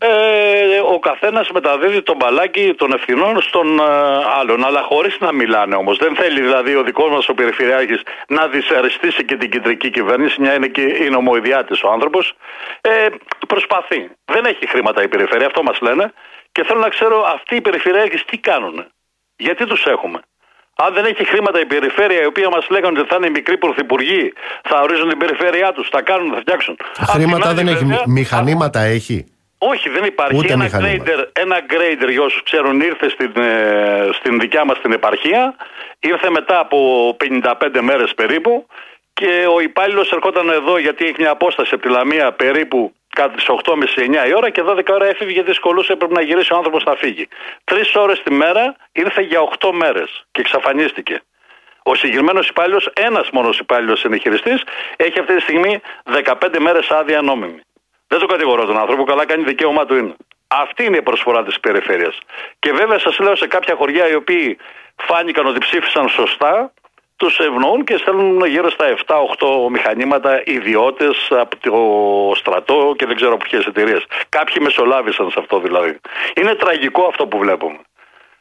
Ε, ο καθένας μεταδίδει τον μπαλάκι των ευθυνών στον ε, άλλον, αλλά χωρίς να μιλάνε όμως. Δεν θέλει δηλαδή ο δικός μας ο Περιφερειάρχης να δυσαρεστήσει και την κεντρική κυβέρνηση, μια είναι και είναι ομοειδιάτη ο άνθρωπος. Ε, προσπαθεί. Δεν έχει χρήματα η περιφέρεια, αυτό μας λένε. Και θέλω να ξέρω αυτοί οι περιφερειάρχες τι κάνουν. Γιατί τους έχουμε; Αν δεν έχει χρήματα η περιφέρεια, η οποία μας λέγανε ότι θα είναι οι μικροί πρωθυπουργοί, θα ορίζουν την περιφέρειά τους, θα κάνουν, θα φτιάξουν. Απ' την Χρήματα άλλη, δεν έχει. βέβαια, Μηχανήματα έχει; Όχι, δεν υπάρχει. Ούτε ένα, μηχανήματα. grader, ένα grader, για όσους ξέρουν, ήρθε στην, ε, στην δικιά μας την επαρχία. Ήρθε μετά από 55 μέρες περίπου. Και ο υπάλληλος ερχόταν εδώ γιατί έχει μια απόσταση από τη Λαμία περίπου κάτι στις 8.30-9 η ώρα και 12 ώρα έφυγε γιατί δυσκολούσε έπρεπε να γυρίσει ο άνθρωπος να φύγει. Τρεις ώρες τη μέρα ήρθε για 8 μέρες και εξαφανίστηκε. Ο συγκεκριμένος υπάλληλος, ένας μόνος υπάλληλος συνεχειριστή, έχει αυτή τη στιγμή 15 μέρες άδεια νόμιμη. Δεν το κατηγορώ τον άνθρωπο, καλά κάνει δικαίωμά του είναι. Αυτή είναι η προσφορά της περιφέρειας. Και βέβαια σας λέω σε κάποια χωριά οι οποίοι φάνηκαν ότι ψήφισαν σωστά, τους ευνοούν και στέλνουν γύρω στα 7-8 μηχανήματα ιδιώτες από το στρατό και δεν ξέρω από ποιες εταιρείες. Κάποιοι μεσολάβησαν σε αυτό δηλαδή. Είναι τραγικό αυτό που βλέπουμε.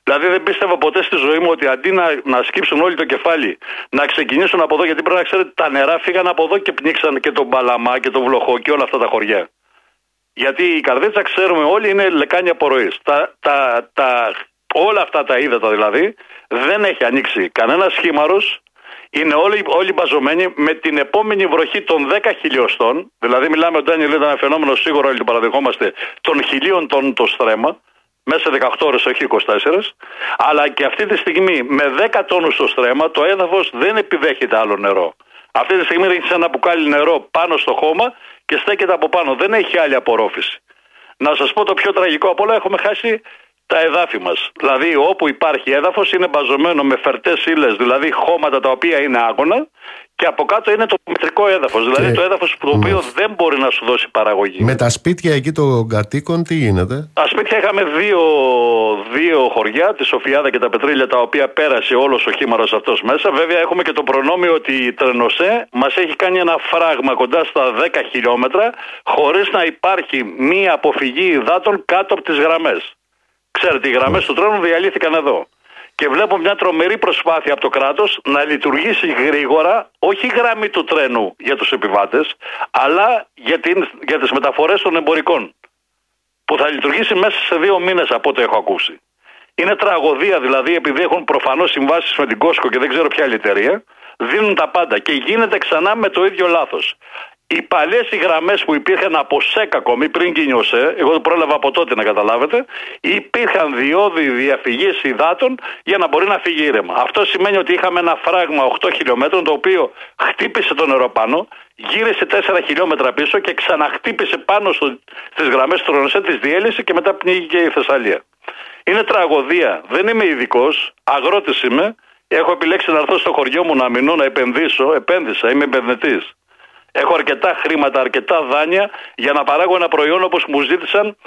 Δηλαδή δεν πίστευα ποτέ στη ζωή μου ότι αντί να, να σκύψουν όλοι το κεφάλι, να ξεκινήσουν από εδώ, γιατί πρέπει να ξέρετε τα νερά φύγαν από εδώ και πνίξαν και τον Παλαμά και τον Βλοχό και όλα αυτά τα χωριά. Γιατί η Καρδίτσα ξέρουμε όλοι είναι λεκάνια απορροής. Τα, τα, τα, όλα αυτά τα ύδατα δηλαδή δεν έχει ανοίξει κανένας σχήμαρο. Είναι όλοι, όλοι μπαζωμένοι με την επόμενη βροχή των 10 χιλιοστών. Δηλαδή, μιλάμε ότι ήταν ένα φαινόμενο σίγουρο, όλοι το παραδεχόμαστε, των χιλίων των το στρέμα μέσα σε 18 ώρες, όχι 24, αλλά και αυτή τη στιγμή με 10 τόνους στο στρέμα το έδαφος δεν επιδέχεται άλλο νερό. Αυτή τη στιγμή ρίχνει ένα μπουκάλι νερό πάνω στο χώμα και στέκεται από πάνω. Δεν έχει άλλη απορρόφηση. Να σας πω το πιο τραγικό από όλα, έχουμε χάσει τα εδάφη μας. Δηλαδή όπου υπάρχει έδαφος είναι μπαζωμένο με φερτές ύλες, δηλαδή χώματα τα οποία είναι άγωνα και από κάτω είναι το μετρικό έδαφος, δηλαδή το έδαφος το οποίο δεν μπορεί να σου δώσει παραγωγή. Με τα σπίτια εκεί των κατοίκων τι γίνεται; Τα σπίτια είχαμε δύο, δύο χωριά, τη Σοφιάδα και τα Πετρίλια, τα οποία πέρασε όλος ο χήμαρος αυτός μέσα. Βέβαια έχουμε και το προνόμιο ότι η Τρενοσέ μας έχει κάνει ένα φράγμα κοντά στα 10 χιλιόμετρα χωρίς να υπάρχει μία αποφυγή υδάτων κάτω από τις γραμμές. Ξέρετε, οι γραμμές του τρένου διαλύθηκαν εδώ και βλέπω μια τρομερή προσπάθεια από το κράτος να λειτουργήσει γρήγορα όχι η γραμμή του τρένου για τους επιβάτες αλλά για, την, για τις μεταφορές των εμπορικών που θα λειτουργήσει μέσα σε δύο μήνες από ό,τι έχω ακούσει. Είναι τραγωδία δηλαδή επειδή έχουν προφανώς συμβάσεις με την Κόσκο και δεν ξέρω ποια άλλη εταιρεία δίνουν τα πάντα και γίνεται ξανά με το ίδιο λάθος οι παλιές οι γραμμές που υπήρχαν από ΣΕΚ ακόμη πριν ΣΕ, εγώ το πρόλαβα από τότε να καταλάβετε, υπήρχαν διόδοι διαφυγής υδάτων για να μπορεί να φύγει ήρεμα. Αυτό σημαίνει ότι είχαμε ένα φράγμα 8 χιλιόμετρων το οποίο χτύπησε το νερό πάνω, γύρισε 4 χιλιόμετρα πίσω και ξαναχτύπησε πάνω στις γραμμές του Ρονσέ, τις διέλυσε και μετά πνίγηκε η Θεσσαλία. Είναι τραγωδία. Δεν είμαι ειδικός, αγρότης είμαι. Έχω επιλέξει να έρθω στο χωριό μου να μείνω, να επενδύσω. Επένδυσα, είμαι επενδυτής. Έχω αρκετά χρήματα, αρκετά δάνεια για να παράγω ένα προϊόν όπως μου ζήτησαν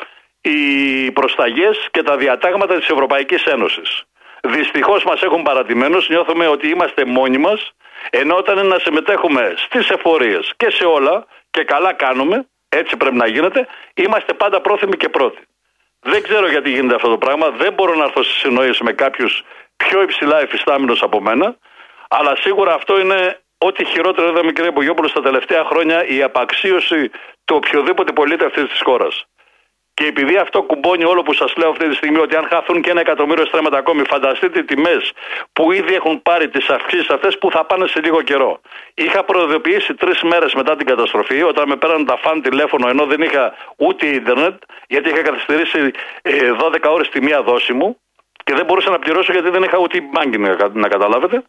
οι προσταγές και τα διατάγματα της Ευρωπαϊκής Ένωσης. Δυστυχώς μας έχουν παρατημένους, νιώθουμε ότι είμαστε μόνοι μας, ενώ όταν είναι να συμμετέχουμε στις εφορίες και σε όλα και καλά κάνουμε, έτσι πρέπει να γίνεται, είμαστε πάντα πρόθυμοι και πρώτοι. Δεν ξέρω γιατί γίνεται αυτό το πράγμα, δεν μπορώ να έρθω σε συνοήσεις με κάποιους πιο υψηλά εφιστάμενους από μένα, αλλά σίγουρα αυτό είναι Ό,τι χειρότερο είδαμε, κύριε Μπογιόπουλο, στα τελευταία χρόνια η απαξίωση του οποιοδήποτε πολίτη αυτής της χώρας. Και επειδή αυτό κουμπώνει όλο που σας λέω αυτή τη στιγμή, ότι αν χαθούν και ένα εκατομμύριο στρέμματα ακόμη, φανταστείτε οι τιμές που ήδη έχουν πάρει τις αυξήσεις αυτές που θα πάνε σε λίγο καιρό. Είχα προειδοποιήσει τρεις μέρες μετά την καταστροφή, όταν με πέραν τα φαν τηλέφωνο, ενώ δεν είχα ούτε ίντερνετ, γιατί είχα καθυστερήσει 12 ε, ώρες τη μία δόση μου και δεν μπορούσα να πληρώσω γιατί δεν είχα ούτε banking να καταλάβετε.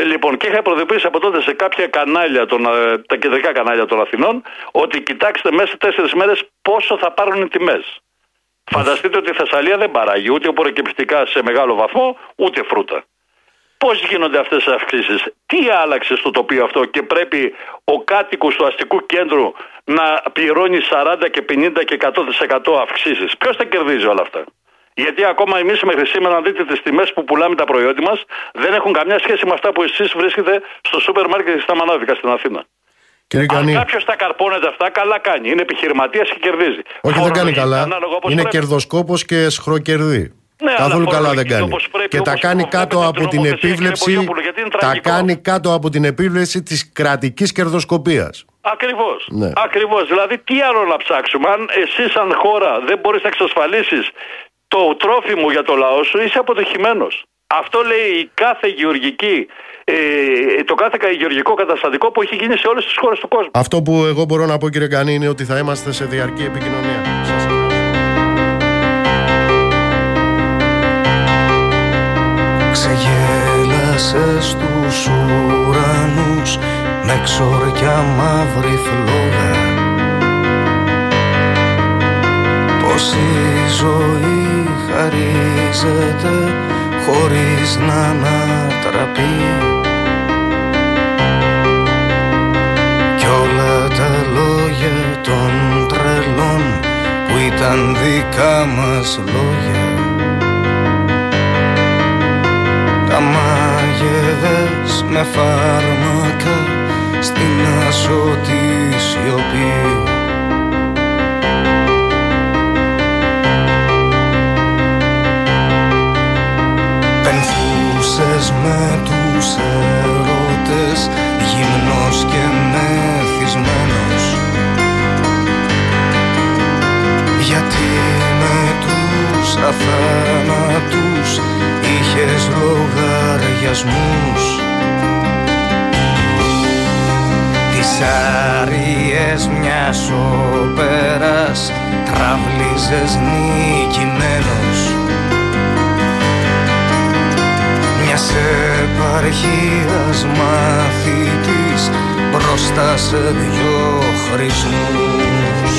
Ε, λοιπόν, και είχα προειδοποιήσει από τότε σε κάποια κανάλια, των, ε, τα κεντρικά κανάλια των Αθηνών, ότι κοιτάξτε μέσα σε τέσσερις μέρες πόσο θα πάρουν οι τιμές. Φανταστείτε ότι η Θεσσαλία δεν παράγει ούτε οπωροκυπευτικά σε μεγάλο βαθμό, ούτε φρούτα. Πώς γίνονται αυτές οι αυξήσεις, τι άλλαξε στο τοπίο αυτό και πρέπει ο κάτοικος του αστικού κέντρου να πληρώνει 40 και 50 και 100% αυξήσεις; Ποιος θα κερδίζει όλα αυτά; Γιατί ακόμα εμείς μέχρι σήμερα, να δείτε τις τιμές που πουλάμε τα προϊόντα μας, δεν έχουν καμιά σχέση με αυτά που εσείς βρίσκετε στο σούπερ μάρκετ και στα μανάδικα στην Αθήνα. Κύριε Αν κάποιος τα καρπώνεται αυτά, καλά κάνει. Είναι επιχειρηματίας και κερδίζει. Όχι, δεν κάνει καλά. Είναι κερδοσκόπος και σχροκερδί. Ναι, Καθόλου καλά δεν κάνει. και τα κάνει κάτω από την επίβλεψη. Τα κάνει κάτω από την επίβλεψη της κρατικής κερδοσκοπίας. Ακριβώς. Ναι. Ακριβώς. Δηλαδή, τι άλλο να ψάξουμε; Αν εσύ, σαν χώρα, δεν μπορείς να εξασφαλίσεις το τρόφιμο για το λαό σου είσαι αποτυχημένος. Αυτό λέει κάθε γεωργική, ε, το κάθε γεωργικό καταστατικό που έχει γίνει σε όλες τις χώρες του κόσμου. Αυτό που εγώ μπορώ να πω κύριε Κανή είναι ότι θα είμαστε σε διαρκή επικοινωνία. Ξεγέλασες στους ουρανούς με ξόρια μαύρη φλόγα ζωή χαρίζεται χωρίς να ανατραπεί. Κι όλα τα λόγια των τρελών που ήταν δικά μας λόγια τα μάγεδες με φάρμακα στην ασωτή σιωπής με τους ερωτές γυμνός και μεθυσμένος. Γιατί με τους αθάνατους είχες λογαριασμούς; Τις άριες μιας όπερας τραβλίζες νικημένος Μιας επαρχίας μαθητής μπροστά σε δυο χρησμούς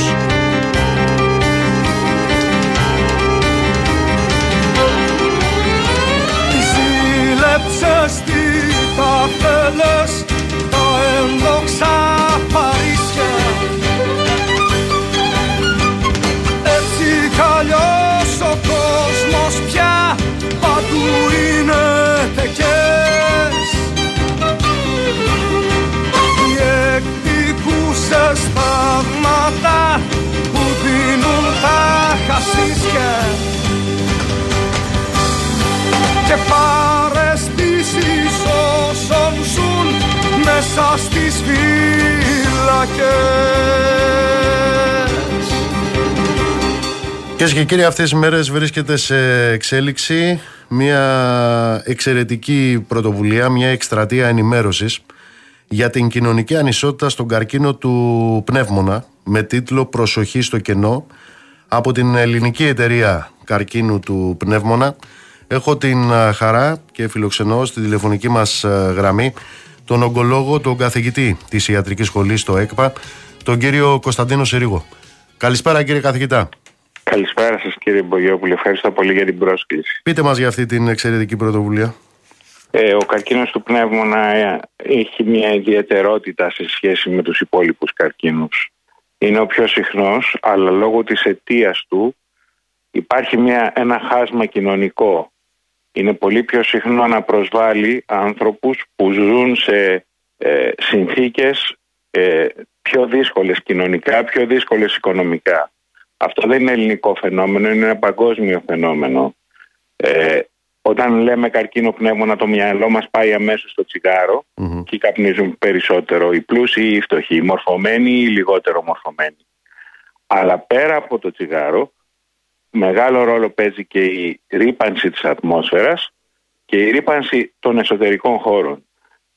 Ζήλεψες τι θα θέλες τα ένδοξα Παρίσια. Έτσι κι αλλιώς ο κόσμος πια παντού είναι τεκές Οι εκδικούσες θαύματα που δίνουν τα χασίσια και παρεστήσεις όσων ζουν μέσα στις φύλακες. Κυρίες και κύριοι, αυτές τις μέρες βρίσκεται σε εξέλιξη μια εξαιρετική πρωτοβουλία, μια εκστρατεία ενημέρωσης για την κοινωνική ανισότητα στον καρκίνο του πνεύμονα με τίτλο «Προσοχή στο κενό» από την ελληνική εταιρεία καρκίνου του πνεύμονα. Έχω την α, χαρά και φιλοξενώ στη τηλεφωνική μας α, γραμμή τον ογκολόγο, τον καθηγητή της ιατρικής σχολής στο ΕΚΠΑ, τον κύριο Κωνσταντίνο Σερίγο. Καλησπέρα κύριε καθηγητά. Καλησπέρα σας κύριε Μπογιόπουλε, ευχαριστώ πολύ για την πρόσκληση. Πείτε μας για αυτή την εξαιρετική πρωτοβουλία. Ε, ο καρκίνος του πνεύμονα ε, έχει μια ιδιαιτερότητα σε σχέση με τους υπόλοιπους καρκίνους. Είναι ο πιο συχνός, αλλά λόγω της αιτίας του υπάρχει μια, ένα χάσμα κοινωνικό. Είναι πολύ πιο συχνό να προσβάλλει άνθρωπους που ζουν σε ε, συνθήκες ε, πιο δύσκολες κοινωνικά, πιο δύσκολες οικονομικά. Αυτό δεν είναι ελληνικό φαινόμενο, είναι ένα παγκόσμιο φαινόμενο. Ε, όταν λέμε καρκίνο πνεύμονα το μυαλό μας πάει αμέσως στο τσιγάρο Μμμ. και καπνίζουν περισσότερο οι πλούσιοι ή οι φτωχοί, οι μορφωμένοι ή οι λιγότερο μορφωμένοι. Αλλά πέρα από το τσιγάρο μεγάλο ρόλο παίζει και η ρήπανση της ατμόσφαιρας και η ρήπανση των εσωτερικών χώρων.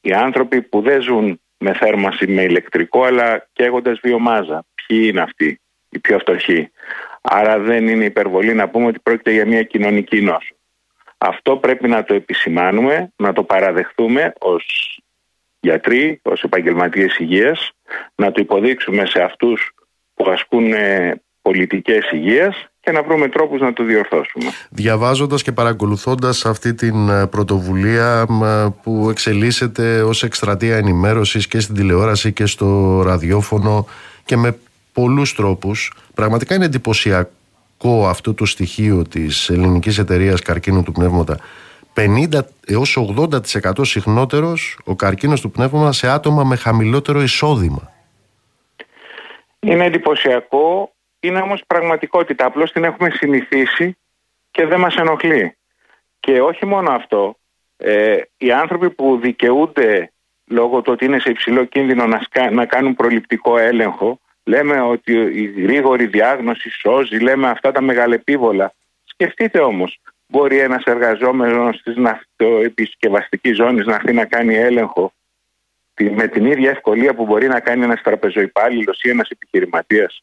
Οι άνθρωποι που δεν ζουν με θέρμανση με ηλεκτρικό αλλά καίγοντας βιομάζα. Ποιοι είναι αυτοί, οι πιο φτωχοί. Άρα δεν είναι υπερβολή να πούμε ότι πρόκειται για μια κοινωνική νόσο. Αυτό πρέπει να το επισημάνουμε, να το παραδεχτούμε ως γιατροί, ως επαγγελματίες υγείας, να το υποδείξουμε σε αυτούς που ασκούν ε, πολιτικές υγείας και να βρούμε τρόπους να το διορθώσουμε. Διαβάζοντας και παρακολουθώντας αυτή την ε, πρωτοβουλία μ, ε, που εξελίσσεται ως εκστρατεία ενημέρωσης και στην τηλεόραση και στο ραδιόφωνο και με πολλούς τρόπους, πραγματικά είναι εντυπωσιακό αυτό το στοιχείο της ελληνικής εταιρείας καρκίνου του πνεύματα. 50 έως 80% συχνότερος ο καρκίνος του πνεύμα σε άτομα με χαμηλότερο εισόδημα. Είναι εντυπωσιακό, είναι όμως πραγματικότητα. Απλώς την έχουμε συνηθίσει και δεν μας ενοχλεί. Και όχι μόνο αυτό, ε, οι άνθρωποι που δικαιούνται λόγω του ότι είναι σε υψηλό κίνδυνο να, σκα- να κάνουν προληπτικό έλεγχο, λέμε ότι η γρήγορη διάγνωση σώζει, λέμε αυτά τα μεγαλεπίβολα. Σκεφτείτε όμως, μπορεί ένας εργαζόμενος της ναυτοεπισκευαστικής ζώνης να έρθει να κάνει έλεγχο τη- με την ίδια ευκολία που μπορεί να κάνει ένας τραπεζοϊπάλληλος ή ένας επιχειρηματίας.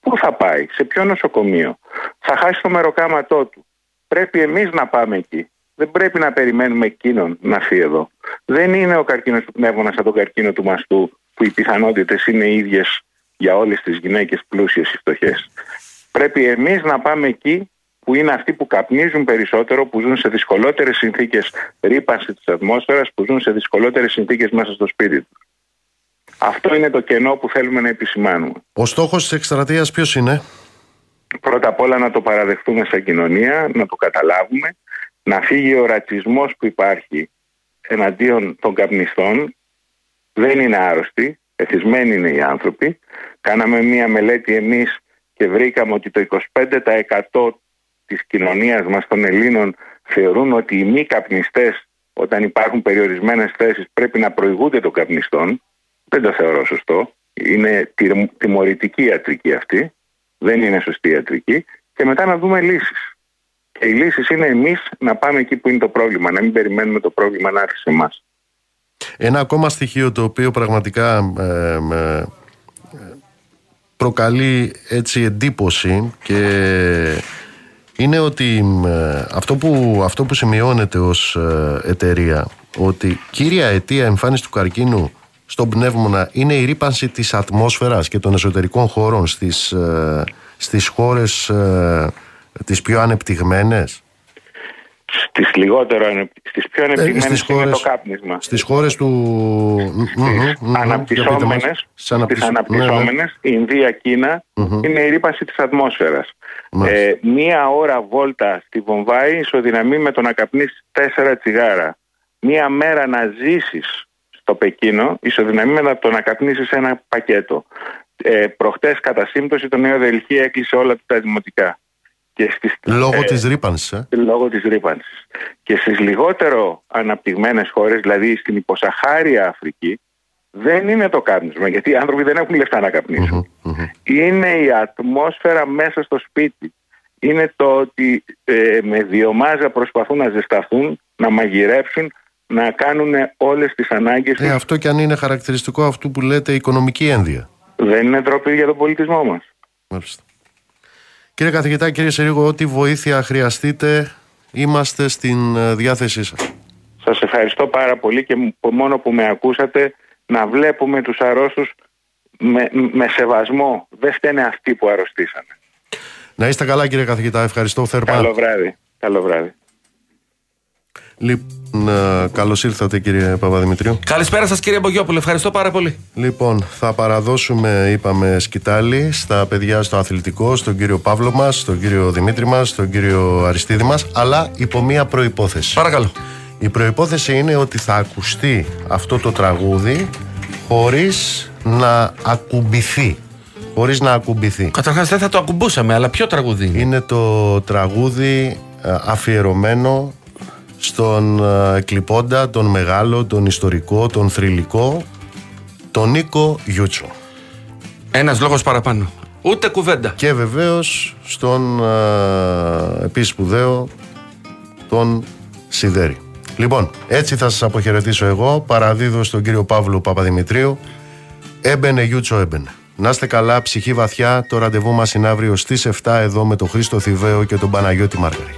Πού θα πάει, σε ποιο νοσοκομείο, θα χάσει το μεροκάματό του. Πρέπει εμείς να πάμε εκεί. Δεν πρέπει να περιμένουμε εκείνον να έρθει εδώ. Δεν είναι ο καρκίνος του πνεύμονας σαν τον καρκίνο του μαστού που οι πιθανότητες είναι ίδιες για όλες τις γυναίκες πλούσιες ή φτωχές. Πρέπει εμείς να πάμε εκεί που είναι αυτοί που καπνίζουν περισσότερο, που ζουν σε δυσκολότερες συνθήκες ρήπανσης της ατμόσφαιρας, που ζουν σε δυσκολότερες συνθήκες μέσα στο σπίτι τους. Αυτό είναι το κενό που θέλουμε να επισημάνουμε. Ο στόχος της εκστρατείας ποιος είναι; Πρώτα απ' όλα να το παραδεχτούμε σαν κοινωνία, να το καταλάβουμε, να φύγει ο ρατσισμός που υπάρχει εναντίον των καπνιστών. Δεν είναι άρρωστοι, εθισμένοι είναι οι άνθρωποι. Κάναμε μία μελέτη εμείς και βρήκαμε ότι το 25% της κοινωνίας μας των Ελλήνων θεωρούν ότι οι μη καπνιστές όταν υπάρχουν περιορισμένες θέσεις πρέπει να προηγούνται των καπνιστών. Δεν το θεωρώ σωστό. Είναι τιμωρητική ιατρική αυτή. Δεν είναι σωστή ιατρική. Και μετά να δούμε λύσεις. Και οι λύσεις είναι εμείς να πάμε εκεί που είναι το πρόβλημα. Να μην περιμένουμε το πρόβλημα να έρθει σε εμάς. Ένα ακόμα στοιχείο το οποίο πραγματικά ε, ε, προκαλεί έτσι εντύπωση και είναι ότι ε, αυτό, που, αυτό που σημειώνεται ως ε, εταιρεία ότι κύρια αιτία εμφάνισης του καρκίνου στον πνεύμονα είναι η ρήπανση της ατμόσφαιρας και των εσωτερικών χώρων στις, ε, στις χώρες ε, τις πιο ανεπτυγμένες. Στις, λιγότερο, στις πιο ανεπτυγμένες ε, είναι χώρες, το κάπνισμα. Στις χώρες του... Στις αναπτυσσόμενες, στις αναπτυσσόμενες ναι, ναι. Ινδία, είναι η ρήπανση της ατμόσφαιρας. Ε, μία ώρα βόλτα στη Βομβάη ισοδυναμεί με το να καπνίσεις τέσσερα τσιγάρα. Μία μέρα να ζήσεις στο Πεκίνο ισοδυναμεί με το να καπνίσεις ένα πακέτο. Ε, προχτές κατά σύμπτωση το Νέο Δελχή έκλεισε όλα τα δημοτικά. Και στις, λόγω ε, της ρήπανσης. Ε; Λόγω της ρήπανσης. Και στις λιγότερο αναπτυγμένες χώρες, δηλαδή στην υποσαχάρια Αφρική, δεν είναι το κάπνισμα, γιατί οι άνθρωποι δεν έχουν λεφτά να καπνισουν Είναι η ατμόσφαιρα μέσα στο σπίτι. Είναι το ότι ε, με βιομάζα προσπαθούν να ζεσταθούν, να μαγειρέψουν, να κάνουν όλες τις ανάγκες ε, Αυτό και αν είναι χαρακτηριστικό αυτού που λέτε οικονομική ένδυα. Δεν είναι ντροπή για τον πολιτισμό μας. Μάλιστα. Κύριε καθηγητά, κύριε Σερίγο, ό,τι βοήθεια χρειαστείτε, είμαστε στην ε, διάθεσή σας. Σας ευχαριστώ πάρα πολύ και μόνο που με ακούσατε να βλέπουμε τους αρρώστους με, με σεβασμό. Δεν φταίνε αυτοί που αρρωστήσανε. Να είστε καλά κύριε καθηγητά, ευχαριστώ θερμά. Καλό βράδυ. Καλό βράδυ. Λοιπόν, ε, καλώς ήρθατε κύριε Παπαδημητρίου. Καλησπέρα σας κύριε Μπογιόπουλο, ευχαριστώ πάρα πολύ. Λοιπόν, θα παραδώσουμε, είπαμε, σκητάλη στα παιδιά στο αθλητικό, στον κύριο Παύλο μας, στον κύριο Δημήτρη μας, στον κύριο Αριστίδη μας, αλλά υπό μία προπόθεση. Παρακαλώ. Η προϋπόθεση είναι ότι θα ακουστεί αυτό το τραγούδι χωρίς να ακουμπηθεί. Χωρίς να ακουμπηθεί. Καταρχάς δεν θα το ακουμπούσαμε, αλλά ποιο τραγούδι είναι; Είναι το τραγούδι ε, αφιερωμένο στον ε, κλειπώντα, τον μεγάλο, τον ιστορικό, τον θρηλυκό, τον Νίκο Γιούτσο. Ένας λόγος παραπάνω. Ούτε κουβέντα. Και βεβαίως στον ε, επίσης σπουδαίο τον Σιδέρη. Λοιπόν, έτσι θα σας αποχαιρετήσω εγώ. Παραδίδω στον κύριο Παύλο Παπαδημητρίου. Έμπαινε Γιούτσο έμπαινε. Να είστε καλά, ψυχή βαθιά. Το ραντεβού μας είναι αύριο στις 7 εδώ με τον Χρήστο Θηβαίο και τον Παναγιώτη Μάργαρη.